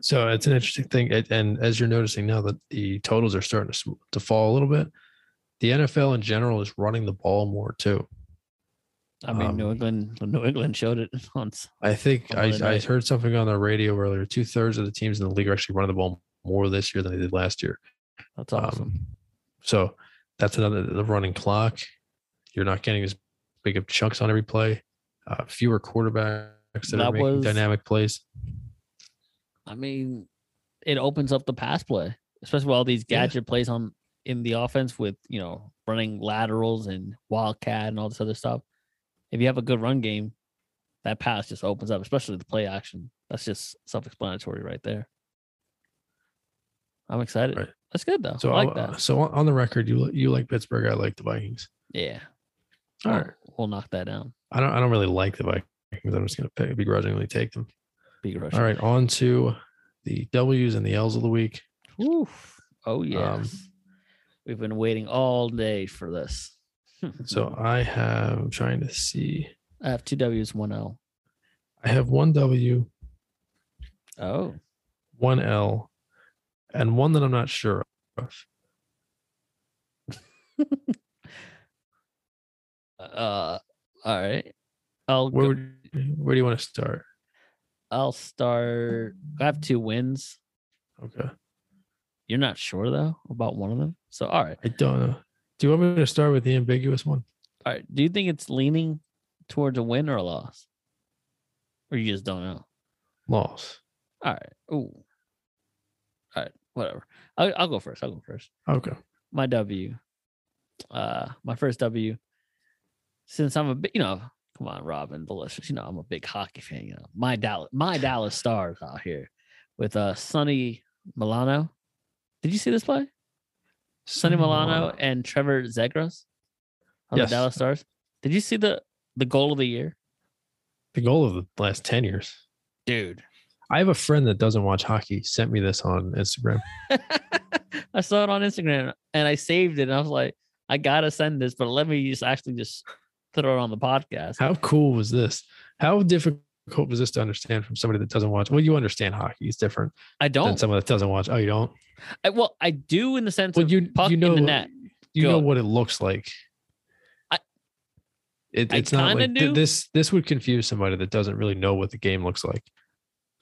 So it's an interesting thing, and- as you're noticing now that the totals are starting to, to fall a little bit, the NFL in general is running the ball more too. I mean, New um, England, (laughs) New England showed it (laughs) once. I think I, I heard something on the radio earlier. Two thirds of the teams in the league are actually running the ball more this year than they did last year. That's awesome. Um, so that's another the running clock. You're not getting as big of chunks on every play. Uh, fewer quarterbacks that, are making was- dynamic plays. I mean, it opens up the pass play, especially with all these Yeah. gadget plays on in the offense with you know running laterals and wildcat and all this other stuff. If you have a good run game, that pass just opens up, especially the play action. That's just self-explanatory right there. I'm excited. Right. That's good though. So I like that. so on- the record, you you like Pittsburgh. I like the Vikings. Yeah. All right. We'll- knock that down. I don't I don't really like the Vikings. I'm just gonna pick, begrudgingly take them. Rush. All right, on to the W's and the L's of the week. Oof. Oh Um. We've been waiting all day for this. (laughs) So I have I'm trying to see. I have two W's, one L. I have one W, Oh. one L, and one that I'm not sure of. (laughs) uh, all right. I'll Where go, would, where do you want to start? I'll start. I have two wins. Okay. You're not sure though about one of them. So all right, I don't know. Do you want me to start with the ambiguous one? all right. Do you think it's leaning towards a win or a loss, or you just don't know? Loss. All right. Ooh. Whatever. I'll, I'll go first. I'll go first. Okay. My W. Uh, my first W. Since I'm a big, you know, come on, Robin, delicious. You know, I'm a big hockey fan. You know, my Dallas, my Dallas Stars out here with uh Sonny Milano. Did you see this play? Sonny Milano and Trevor Zegras on Yes. the Dallas Stars. Did you see the the goal of the year, The goal of the last 10 years. dude? I have a friend that doesn't watch hockey, sent me this on Instagram. (laughs) I saw it on Instagram and I saved it. And I was like, I gotta send this, but let me just actually just throw it on the podcast. How cool was this? How difficult was this to understand from somebody that doesn't watch? Well, you understand hockey. It's different I don't. someone that doesn't watch. Oh, you don't? I, well, I do in the sense Well, of you puck you know in the net. you know what it looks like. I- It, it's not like do. this. This would confuse somebody that doesn't really know what the game looks like.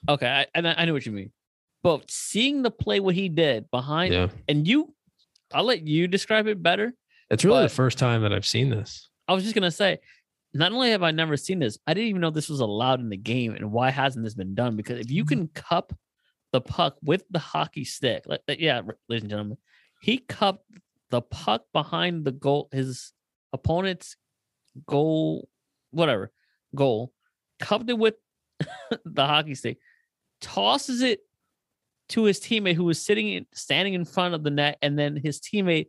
Okay, I, and I, I know what you mean. But seeing the play what he did behind, Yeah, and you, I'll let you describe it better. it's really the first time that I've seen this. I was just gonna say, not only have I never seen this, I didn't even know this was allowed in the game, and why hasn't this been done? Because if you mm-hmm. can cup the puck with the hockey stick, like like- yeah, ladies and gentlemen, he cupped the puck behind the goal, his opponent's goal, whatever goal, cupped it with (laughs) the hockey stick, tosses it to his teammate who was sitting in, standing in front of the net, and then his teammate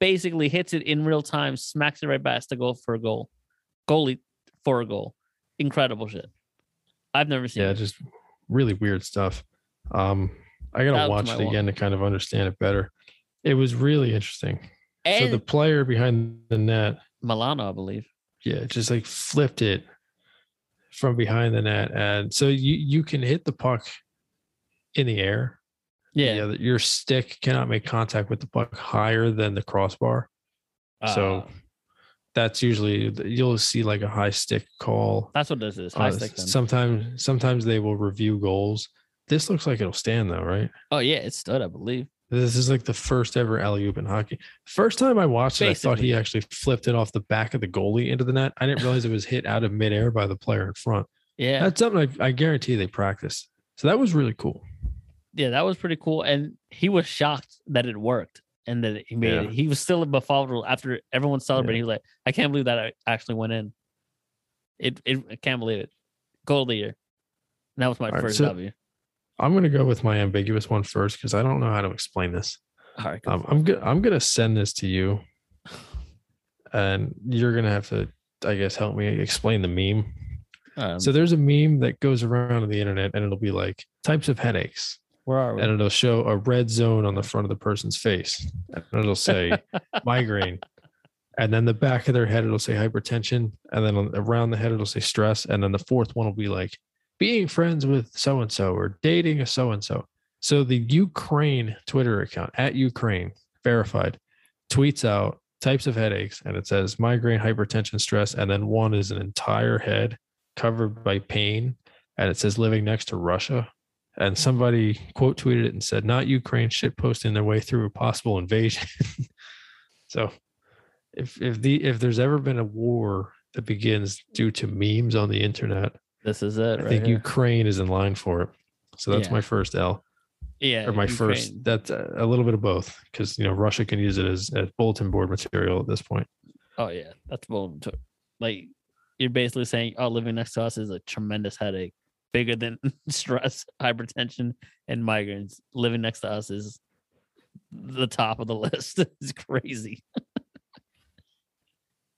basically hits it in real time, smacks it right past the goal for a goal. Goalie for a goal. Incredible shit. I've never seen Yeah, it. just really weird stuff. Um, I gotta watch it one. again to kind of understand it better. It was really interesting. And so the player behind the net, Milano, I believe. yeah, just like flipped it from behind the net, and so you you can hit the puck in the air. Yeah. that your stick cannot make contact with the puck higher than the crossbar. so Uh, that's usually you'll see like a high stick call. that's what this is. High Uh, stick then. sometimes sometimes they will review goals. This looks like it'll stand though, right? oh yeah, it stood, I believe. This is like the first ever alley oop in hockey. First time I watched it, I thought he actually flipped it off the back of the goalie into the net. I didn't realize it was hit out of midair by the player in front. Yeah. That's something I, I guarantee they practice. So that was really cool. yeah, that was pretty cool. And he was shocked that it worked and that he made Yeah. it. He was still befuddled after everyone celebrated. He was like, I can't believe that I actually went in. It, it I can't believe it. Goal of the year. And that was my All right, first so- W. I'm gonna go with my ambiguous one first because I don't know how to explain this. Right. go Um, I'm gonna I'm gonna send this to you, and you're gonna have to, I guess, help me explain the meme. Um, So there's a meme that goes around on the internet, and it'll be like types of headaches, where are we? and it'll show a red zone on the front of the person's face, and it'll say (laughs) migraine, and then the back of their head it'll say hypertension, and then around the head it'll say stress, and then the fourth one will be like being friends with so and so or dating a so and so. So the Ukraine Twitter account at Ukraine verified tweets out types of headaches, and it says migraine, hypertension, stress, and then one is an entire head covered by pain, and it says living next to Russia. And somebody quote tweeted it and said, "Not Ukraine shit posting their way through a possible invasion." (laughs) so, if if the if there's ever been a war that begins due to memes on the internet, this is it. Right? I right think here. Ukraine is in line for it. So that's Yeah. my first L yeah, or my first, that's a, a little bit of both because you know Russia can use it as, as bulletin board material at this point. Oh yeah, that's to- Like you're basically saying, oh, living next to us is a tremendous headache, bigger than (laughs) stress, hypertension, and migraines. Living next to us is the top of the (laughs) list. it's crazy. (laughs)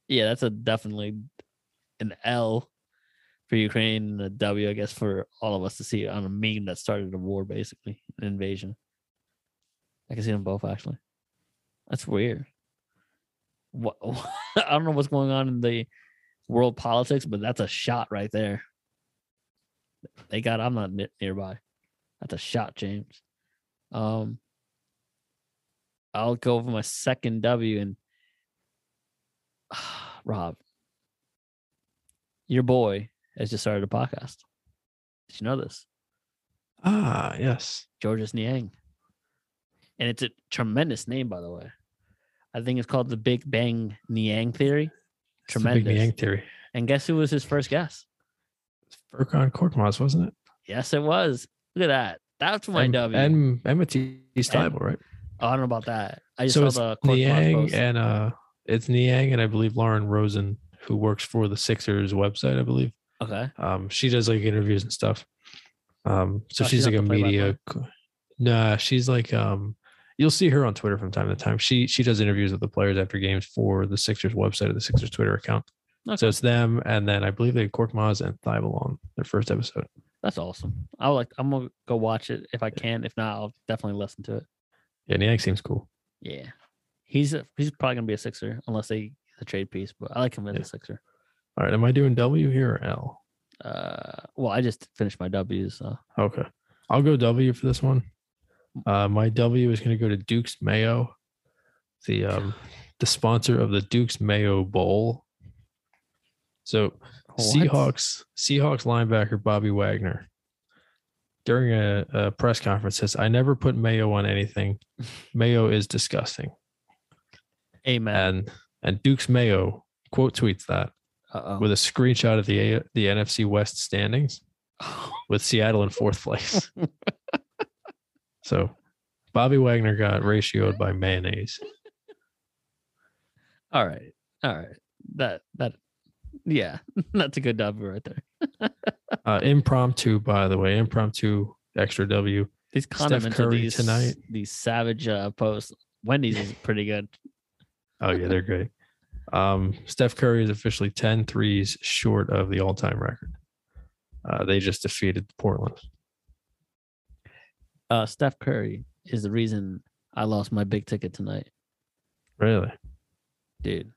yeah, that's a definitely an L for Ukraine and a W, I guess, for all of us to see on a meme that started a war, basically an invasion. I can see them both actually. That's weird. What (laughs) I don't know what's going on in the world politics, but that's a shot right there. They got I'm not ne- nearby. That's a shot, James. Um I'll go over my second W and (sighs) Rob, your boy has just started a podcast. Did you know this? Ah, yes. Georges Niang. And it's a tremendous name, by the way. I think it's called the Big Bang Niang Theory. It's the Big Tremendous. Theory. And guess who was his first guest? Furkan Korkmaz, wasn't it? Yes, it was. Look at that. That's my and, W. And Emma T. Stiebel, right? oh, I don't know about that. I just So saw the Korkmaz Niang and uh, it's Niang and I believe Lauren Rosen, who works for the Sixers website, I believe. Okay. Um, she does like interviews and stuff. Um, so Oh, she's she's like a media. co- Nah, she's like um, you'll see her on Twitter from time to time. She she does interviews with the players after games for the Sixers website or the Sixers Twitter account. Okay. So it's them, and then I believe they had Korkmaz and Thybulle on their first episode. That's awesome. I like. I'm gonna go watch it if I can. If not, I'll definitely listen to it. Yeah, Niang seems cool. Yeah, he's a, he's probably gonna be a sixer unless they a trade piece. But I like him as Yeah. a sixer. All right, am I doing W here or L? Uh, well, I just finished my W's. So Okay. I'll go W for this one. Uh, my W is going to go to Duke's Mayo, the um, the sponsor of the Duke's Mayo Bowl. So What? Seahawks Seahawks linebacker Bobby Wagner during a, a press conference says, "I never put mayo on anything. Mayo is disgusting." Amen. And and Duke's Mayo quote tweets that Uh oh. with a screenshot of the A- the NFC West standings (laughs) with Seattle in fourth place. (laughs) so Bobby Wagner got ratioed by mayonnaise. (laughs) All right. All right. That that yeah, that's a good W right there. Uh, impromptu, by the way, impromptu extra W. These Steph of Curry these tonight. these savage uh, posts. Wendy's is pretty good. Oh, yeah, they're great. Um, Steph Curry is officially 10 threes short of the all time record. Uh, they just defeated Portland. Uh, Steph Curry is the reason I lost my big ticket tonight, Really? dude.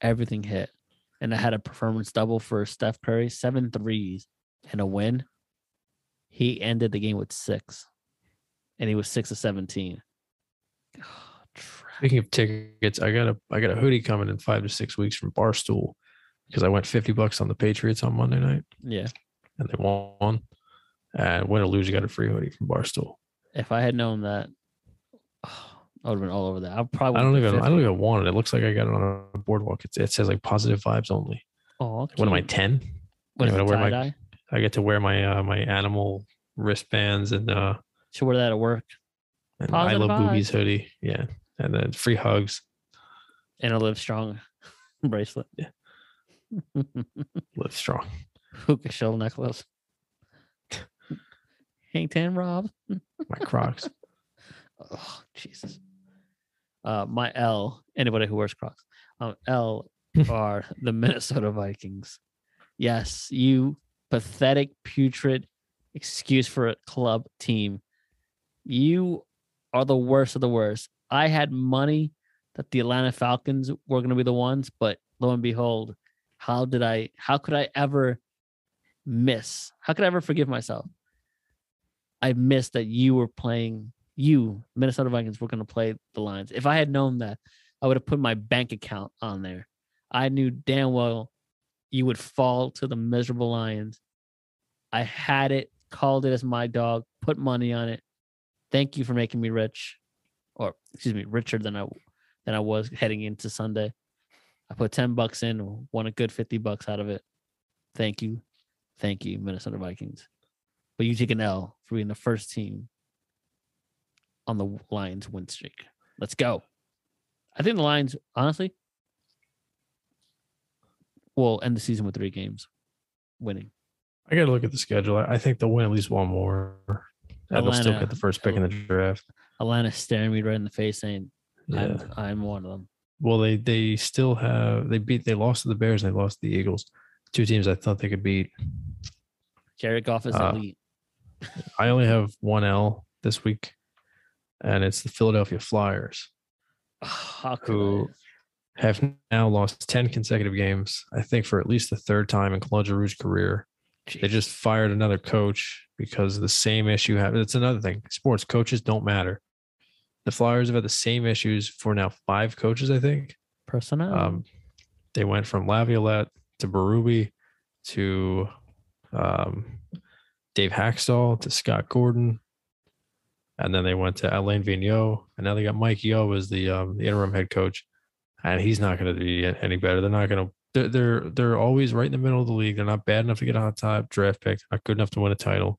Everything hit, and I had a performance double for Steph Curry, seven threes and a win. He ended the game with six, and he was six of seventeen. (sighs) Trash. Speaking of tickets, I got a I got a hoodie coming in five to six weeks from Barstool because I went 50 bucks on the Patriots on Monday night Yeah. and they won. And win or lose, you got a free hoodie from Barstool. If I had known that, (sighs) I would have been all over that. I probably. I don't even been I don't even want it. It looks like I got it on a boardwalk. It's, it says like positive vibes only. Oh, What am I 10? What is I'm it, wear my- I get to wear my uh, my animal wristbands and uh Should wear that at work and I love boobies hoodie. Yeah. And then free hugs. and a live strong (laughs) bracelet. Yeah. (laughs) Live strong. Puka shell necklace. Hang ten, Rob. (laughs) My Crocs. Oh, Jesus. Uh, my L, anybody who wears Crocs, um, L are the Minnesota Vikings. Yes, you pathetic, putrid excuse for a club team. You are the worst of the worst. I had money that the Atlanta Falcons were going to be the ones, but lo and behold, how did I, how could I ever miss? How could I ever forgive myself? I missed that you were playing you, Minnesota Vikings, were going to play the Lions. If I had known that, I would have put my bank account on there. I knew damn well you would fall to the miserable Lions. I had it, called it as my dog, put money on it. Thank you for making me rich, or excuse me, richer than I than I was heading into Sunday. I put ten bucks in, won a good fifty bucks out of it. Thank you, thank you, Minnesota Vikings. But you take an L for being the first team on the Lions win streak. Let's go. I think the Lions, honestly, will end the season with three games winning. I got to look at the schedule. I I think they'll win at least one more. And they'll still get the first pick in the draft. Atlanta staring me right in the face saying, Yeah. I'm, I'm one of them. Well, they they still have they beat they lost to the Bears and they lost to the Eagles. Two teams I thought they could beat. Jared Goff is Uh, elite. I only have one L this week, and it's the Philadelphia Flyers, (sighs) How could who have now lost 10 consecutive games, I think for at least the third time in Claude Giroux's career. I? They just fired another coach because the same issue happened. It's another thing. Sports coaches don't matter. The Flyers have had the same issues for now five coaches, I think. personnel. Um, They went from Laviolette to Berube to um, Dave Hakstol to Scott Gordon. And then they went to Alain Vigneault. And now they got Mike Yeo as the, um, the interim head coach. And he's not going to be any better. They're not going to, they're, they're, they're always right in the middle of the league. They're not bad enough to get a hot top draft pick, not good enough to win a title.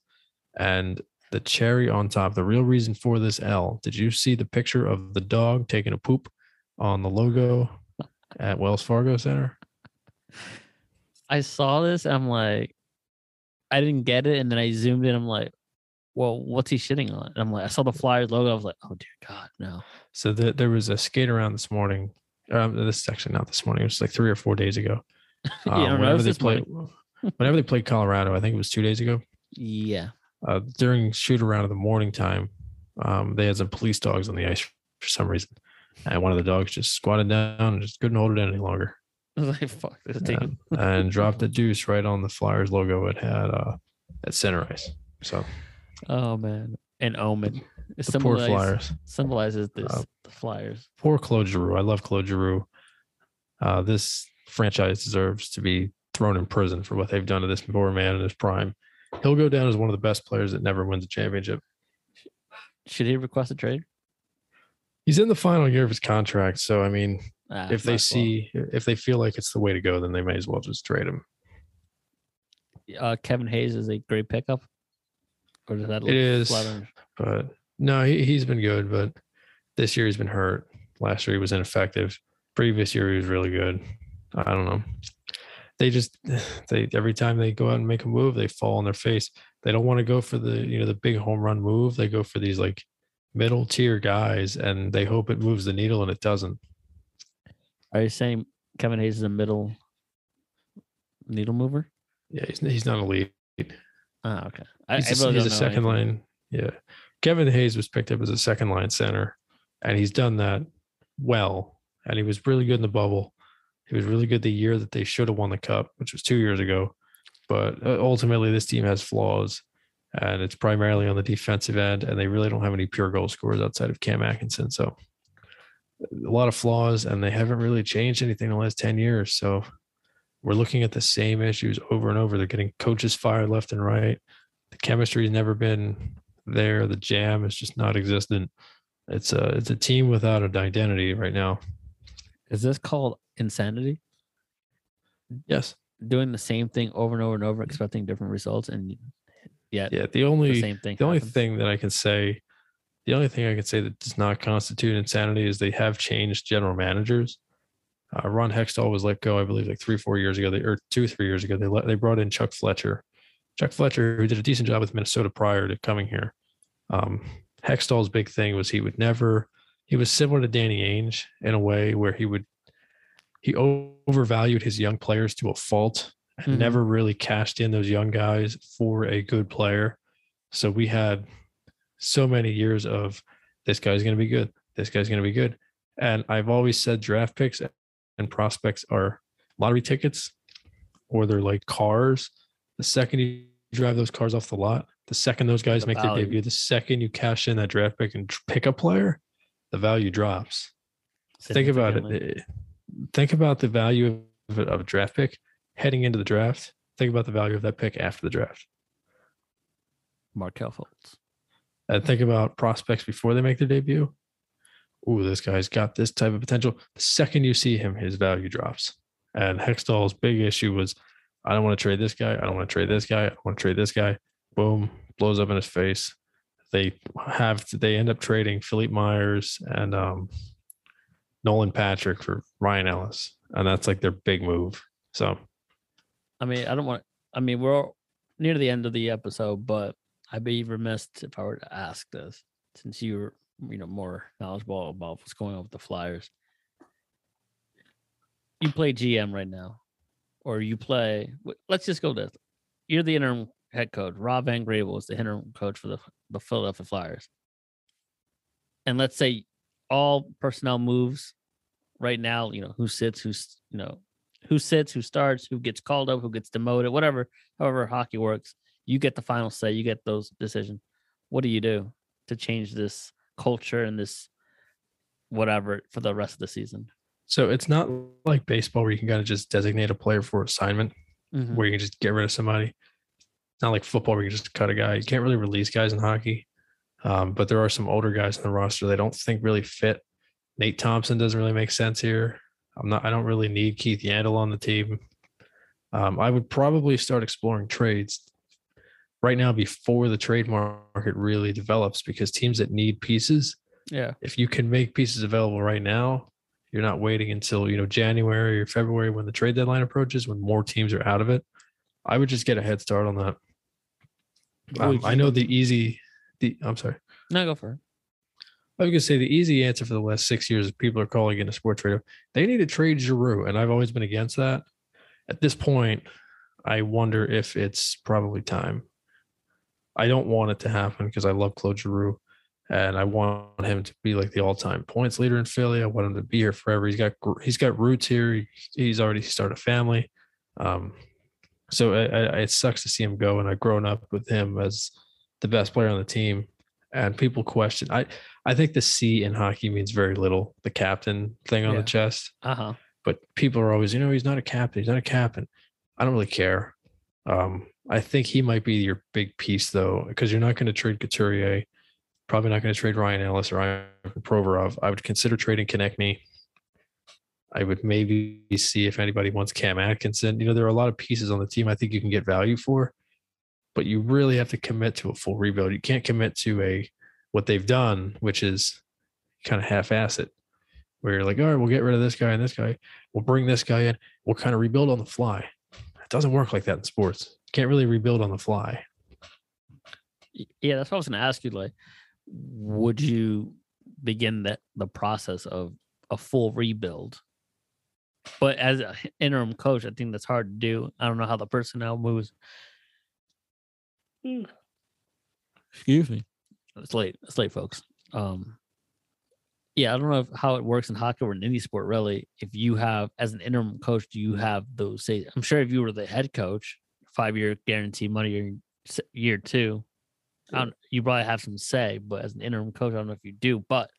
And the cherry on top, the real reason for this L, did you see the picture of the dog taking a poop on the logo at Wells Fargo Center? I saw this. I'm like, I didn't get it, and then I zoomed in. I'm like, well, what's he shitting on? And I'm like, I saw the Flyers logo. I was like, oh dear God, no. So the, there was a skate around this morning. Um, this is actually not this morning. It was like three or four days ago. Um, (laughs) you don't whenever they played, (laughs) whenever they played Colorado, I think it was two days ago. Yeah. Uh, during shoot around in the morning time, um, they had some police dogs on the ice for some reason, and one of the dogs just squatted down and just couldn't hold it in any longer. (laughs) I was like, fuck this team. and, and dropped the deuce right on the Flyers logo it had uh, at center ice. So Oh man, an omen. It the poor Flyers. symbolizes this. Uh, the Flyers. Poor Claude Giroux. I love Claude Giroux. Uh, this franchise deserves to be thrown in prison for what they've done to this poor man in his prime. He'll go down as one of the best players that never wins a championship. Should he request a trade? He's in the final year of his contract, so I mean, Ah, if they well. see if they feel like it's the way to go, then they may as well just trade him. uh, Kevin Hayes is a great pickup, or does that It is. flat on- But no, he, he's been good, but this year he's been hurt. Last year he was ineffective. Previous year he was really good. I don't know. They just (sighs) they every time they go out and make a move, they fall on their face. They don't want to go for the you know the big home run move. They go for these like middle tier guys and they hope it moves the needle and it doesn't. Are you saying Kevin Hayes is a middle needle mover? Yeah, he's he's not elite. Ah, okay. I, He's, I a, he's a second anything. line. Yeah. Kevin Hayes was picked up as a second line center, and he's done that well. And he was really good in the bubble. He was really good the year that they should have won the cup, which was two years ago. But uh, ultimately, this team has flaws, and it's primarily on the defensive end, and they really don't have any pure goal scorers outside of Cam Atkinson. So a lot of flaws, and they haven't really changed anything in the last 10 years. So we're looking at the same issues over and over. They're getting coaches fired left and right. The chemistry's never been there. The jam is just not existent. It's a it's a team without an identity right now. Is this called insanity? Yes. Doing the same thing over and over and over, expecting different results, and yet Yeah. The the only same thing. the only thing that I can say, the only thing I can say that does not constitute insanity is they have changed general managers. Uh, Ron Hextall was let go, I believe, like three, four years ago. They or two, three years ago. They let they brought in Chuck Fletcher. Chuck Fletcher, who did a decent job with Minnesota prior to coming here. Um, Hextall's big thing was he would never. He was similar to Danny Ainge in a way where he would he overvalued his young players to a fault and Mhm. never really cashed in those young guys for a good player. So we had so many years of this guy's going to be good. This guy's going to be good. And I've always said draft picks and prospects are lottery tickets or they're like cars. The second you drive those cars off the lot, the second those guys The make value. their debut, the second you cash in that draft pick and tr- pick a player, the value drops. Think about it. Eh, Think about the value of a, of a draft pick heading into the draft. Think about the value of that pick after the draft. Markelle Fultz. And think about prospects before they make their debut. Ooh, this guy's got this type of potential. The second you see him, his value drops. And Hextall's big issue was, I don't want to trade this guy. I don't want to trade this guy. I want to trade this guy. Boom, blows up in his face. They have they end up trading Philippe Myers and um, Nolan Patrick for Ryan Ellis, and that's like their big move. So I mean, I don't want. I mean, we're near the end of the episode, but I'd be remiss if I were to ask this, since you're, you know, more knowledgeable about what's going on with the Flyers. You play GM right now, or you play. Let's just go this. You're the interim head coach. Rob Van Gravel is the interim coach for the the Philadelphia Flyers. And let's say all personnel moves right now. You know who sits, who's you know who sits, who starts, who gets called up, who gets demoted, whatever, however hockey works, you get the final say, you get those decisions. What do you do to change this culture and this whatever for the rest of the season? So it's not like baseball where you can kind of just designate a player for assignment, Mhm. where you can just get rid of somebody. It's not like football where you can just cut a guy. You can't really release guys in hockey. Um, but there are some older guys in the roster they don't think really fit. Nate Thompson doesn't really make sense here. I'm not. I don't really need Keith Yandle on the team. Um, I would probably start exploring trades right now before the trade market really develops because teams that need pieces Yeah. if you can make pieces available right now, you're not waiting until you know January or February when the trade deadline approaches, when more teams are out of it. I would just get a head start on that. Um, I know the easy, the I'm sorry, No, go for it. I was gonna say the easy answer for the last six years is people are calling in a sports trader. They need to trade Giroux, and I've always been against that. At this point, I wonder if it's probably time. I don't want it to happen because I love Claude Giroux, and I want him to be like the all-time points leader in Philly. I want him to be here forever. He's got he's got roots here. He's already started a family, um, so I, I, it sucks to see him go. And I've grown up with him as the best player on the team, and people question. I I think the C in hockey means very little. The captain thing on Yeah. the chest Uh huh. but people are always, you know, he's not a captain. He's not a captain. I don't really care. Um, I think he might be your big piece though, because you're not going to trade Couturier. Probably not going to trade Ryan Ellis or Ivan Provorov. I would consider trading Konecny. I would maybe see if anybody wants Cam Atkinson. You know, there are a lot of pieces on the team I think you can get value for, but you really have to commit to a full rebuild. You can't commit to a what they've done, which is kind of half-ass it, where you're like, all right, we'll get rid of this guy and this guy we'll bring this guy in we'll kind of rebuild on the fly it doesn't work like that in sports you can't really rebuild on the fly Yeah, that's what I was going to ask you. Like, would you begin that the process of a full rebuild? But as an interim coach, I think that's hard to do. I don't know how the personnel moves. Excuse me. It's late. It's late, folks. Um, yeah, I don't know if, how it works in hockey or in any sport really. If you have, as an interim coach, do you have those? Say, I'm sure if you were the head coach, five year guarantee money or s- year two, I don't, you probably have some say. But as an interim coach, I don't know if you do. But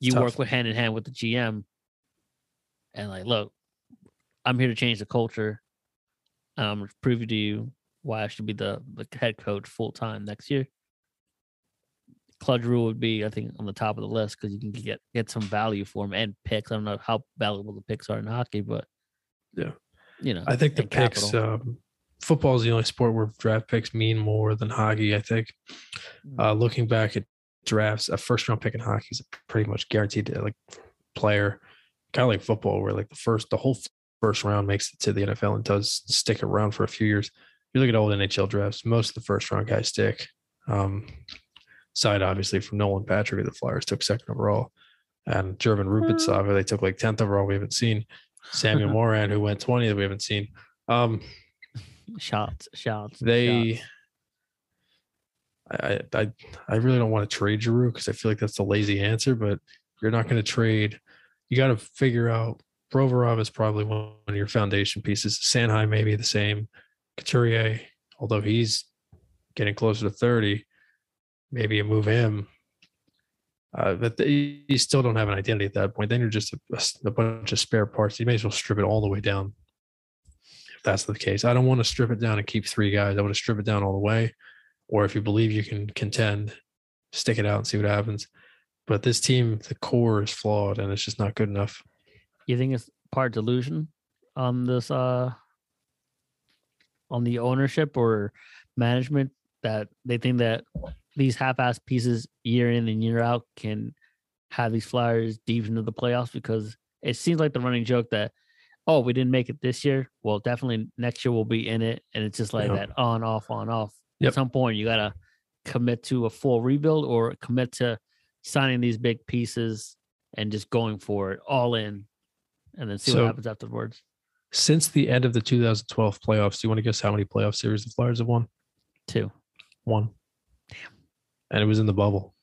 you tough. work with hand in hand with the GM, and like, look, I'm here to change the culture. I'm um, prove to you why I should be the the head coach full time next year. Claude Giroux would be, I think, on the top of the list because you can get get some value for him and picks. I don't know how valuable the picks are in hockey, but Yeah. you know, i think the picks um, football is the only sport where draft picks mean more than hockey i think. Uh, looking back at drafts a first round pick in hockey is a pretty much guaranteed uh, like player kind of like football where like the first the whole first round makes it to the nfl and does stick around for a few years. You look at old nhl drafts most of the first round guys stick. Um side obviously from nolan patrick the flyers took second overall and German Rubtsov, they took like 10th overall. We haven't seen. (laughs) Samuel Morin, who went 20 that we haven't seen. Um, shots, shots. they shots. I, I I really don't want to trade Giroux because I feel like that's the lazy answer, but you're not going to trade. You got to figure out Provorov is probably one of your foundation pieces. Sanheim may be the same. Couturier, although he's getting closer to 30, maybe you move him. Uh, but they, you still don't have an identity at that point. Then you're just a, a bunch of spare parts. You may as well strip it all the way down. That's the case, I don't want to strip it down and keep three guys. I want to strip it down all the way or if you believe you can contend, stick it out and see what happens. But this team, the core is flawed and it's just not good enough. You think it's part delusion on this uh on the ownership or management that they think that these half-ass pieces year in and year out can have these flyers deep into the playoffs because it seems like the running joke that oh we didn't make it this year well definitely next year we'll be in it and it's just like Yeah. that on off on off Yep. at some point you gotta commit to a full rebuild or commit to signing these big pieces and just going for it all in and then see So- what happens afterwards Since the end of the 2012 playoffs, do you want to guess how many playoff series the Flyers have won? Two. One. And it was in the bubble.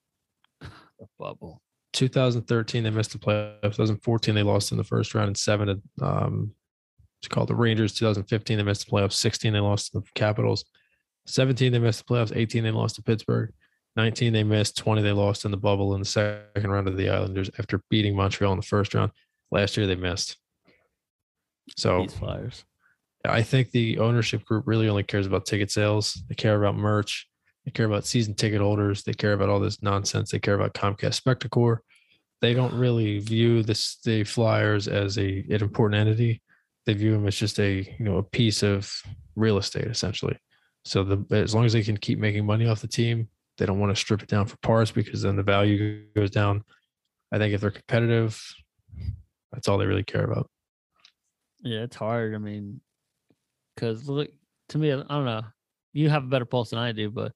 (sighs) the bubble 2013, they missed the playoffs. 2014, they lost in the first round, and seven to um, it's called the Rangers. 2015, they missed the playoffs. 16, they lost to the Capitals. 17, they missed the playoffs. 18, they lost to Pittsburgh. 19, they missed. 20, they lost in the bubble in the second round of the Islanders after beating Montreal in the first round. Last year they missed. So These Flyers. I think the ownership group really only cares about ticket sales. They care about merch. They care about season ticket holders. They care about all this nonsense. They care about Comcast Spectacor. They don't really view this the Flyers as a an important entity. They view them as just a you know a piece of real estate essentially. So the as long as they can keep making money off the team, they don't want to strip it down for parts because then the value goes down. I think if they're competitive, that's all they really care about. Yeah, it's hard. I mean, because look to me, I don't know. You have a better pulse than I do, but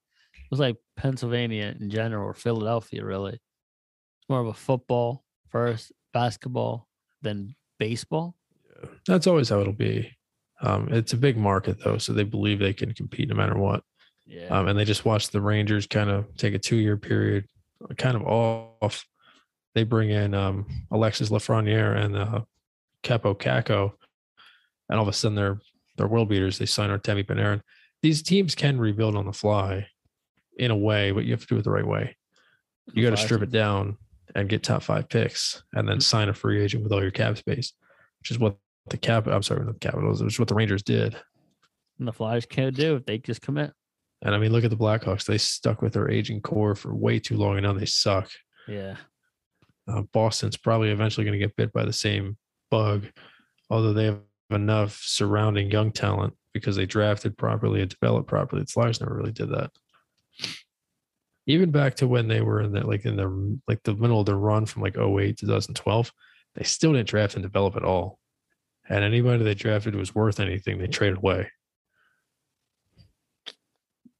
was like Pennsylvania in general or Philadelphia. Really, it's more of a football first, basketball, then baseball. That's always how it'll be. Um, it's a big market though, so they believe they can compete no matter what. Yeah, Um, and they just watched the Rangers kind of take a two-year period, kind of off. They bring in um, Alexis Lafreniere and uh, Kaapo Kakko, and all of a sudden they're they're world beaters. They sign Artemi Panarin. These teams can rebuild on the fly, in a way, but you have to do it the right way. You got to strip it down and get top five picks, and then sign a free agent with all your cap space, which is what the cap. I'm sorry, not the Capitals. Which is what the Rangers did. And the Flyers can't do if they just commit. And I mean, look at the Blackhawks. They stuck with their aging core for way too long, and now they suck. Yeah, Uh, Boston's probably eventually going to get bit by the same bug, although they have enough surrounding young talent because they drafted properly and developed properly. The Flyers never really did that. Even back to when they were in that, like in the like the middle of the run from like 08 to 2012, they still didn't draft and develop at all. And anybody they drafted was worth anything, they traded away.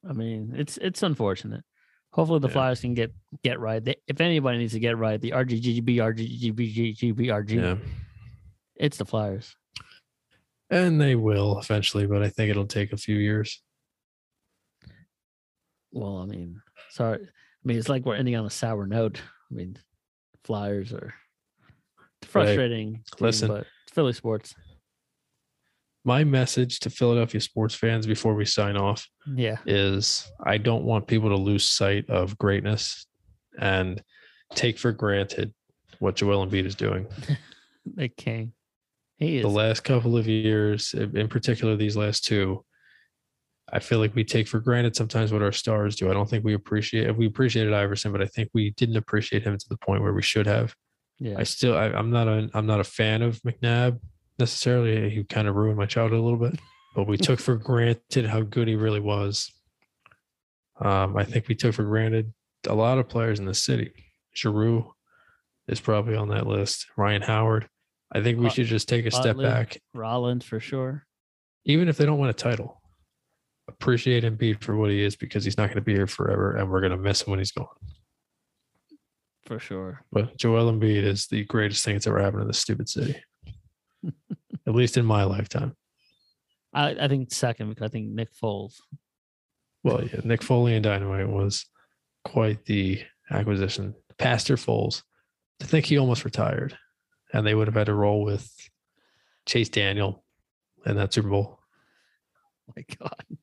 I mean, it's it's unfortunate. Hopefully, the Yeah. Flyers can get get right. They, if anybody needs to get right, the RGGB, RGGB, RG, Yeah. it's the Flyers. And they will eventually, but I think it'll take a few years. Well, I mean, sorry. I mean, it's like we're ending on a sour note. I mean, Flyers are frustrating. team, listen. but it's Philly sports. My message to Philadelphia sports fans before we sign off Yeah, is I don't want people to lose sight of greatness and take for granted what Joel Embiid is doing. (laughs) the king. He is. The last couple of years, in particular these last two, I feel like we take for granted sometimes what our stars do. I don't think we appreciate we appreciated Iverson, but I think we didn't appreciate him to the point where we should have. yeah, I still I, I'm not a I'm not a fan of McNabb necessarily. He kind of ruined my childhood a little bit, but we took for (laughs) granted how good he really was. Um, I think we took for granted a lot of players in the city. Giroux is probably on that list. Ryan Howard. I think we should just take a step back, Rollins for sure. even if they don't win a title. Appreciate Embiid for what he is because he's not going to be here forever, and we're going to miss him when he's gone. For sure. But Joel Embiid is the greatest thing that's ever happened in this stupid city. (laughs) At least in my lifetime. I, I think second because I think Nick Foles. Well, yeah, Nick Foley and Dynamite was quite the acquisition. Pastor Foles, to think he almost retired, and they would have had to roll with Chase Daniel in that Super Bowl. (laughs) Oh my God.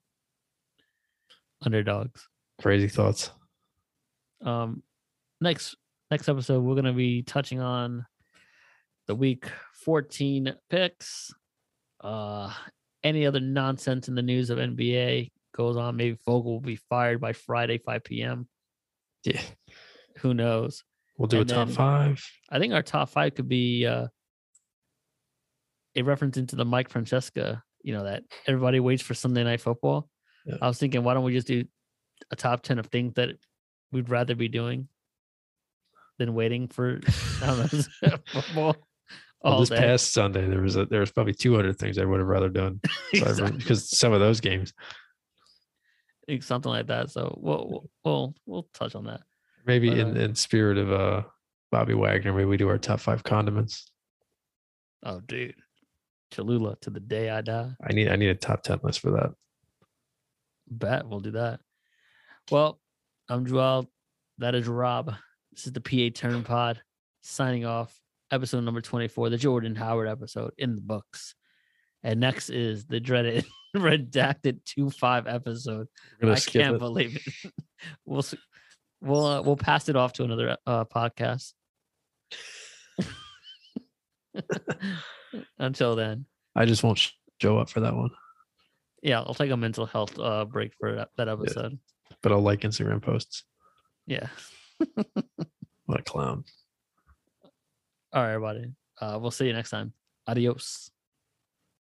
Underdogs. Crazy thoughts. Um, next next episode we're gonna be touching on the week 14 picks. Uh, any other nonsense in the news of NBA goes on. Maybe Vogel will be fired by Friday 5 p.m. Yeah, Who knows? we'll do And a top then- five. I think our top five could be uh, a reference into the Mike Francesa. You know that everybody waits for Sunday Night Football. Yeah. I was thinking, why don't we just do a top ten of things that we'd rather be doing than waiting for know (laughs) football Well, all this day? past Sunday, there was a, there was probably 200 things I would have rather done (laughs) Exactly. because some of those games, something like that. So we'll we'll we'll, we'll touch on that. maybe But, in, uh, in spirit of uh Bobby Wagner, maybe we do our top five condiments. Oh, dude, Cholula to the day I die. I need I need a top 10 list for that. Bet we'll do that. Well, I'm Joel. That is Rob. This is the PA Turn Pod signing off. Episode number 24, the Jordan Howard episode in the books. And next is the dreaded (laughs) redacted 2 5 episode. I can't it. believe it. (laughs) we'll we'll uh, we'll pass it off to another uh, podcast. (laughs) Until then, I just won't show up for that one, yeah, I'll take a mental health uh, break for that, that episode. but I'll like Instagram posts. Yeah. (laughs) What a clown. All right, everybody. Uh, we'll see you next time. Adios.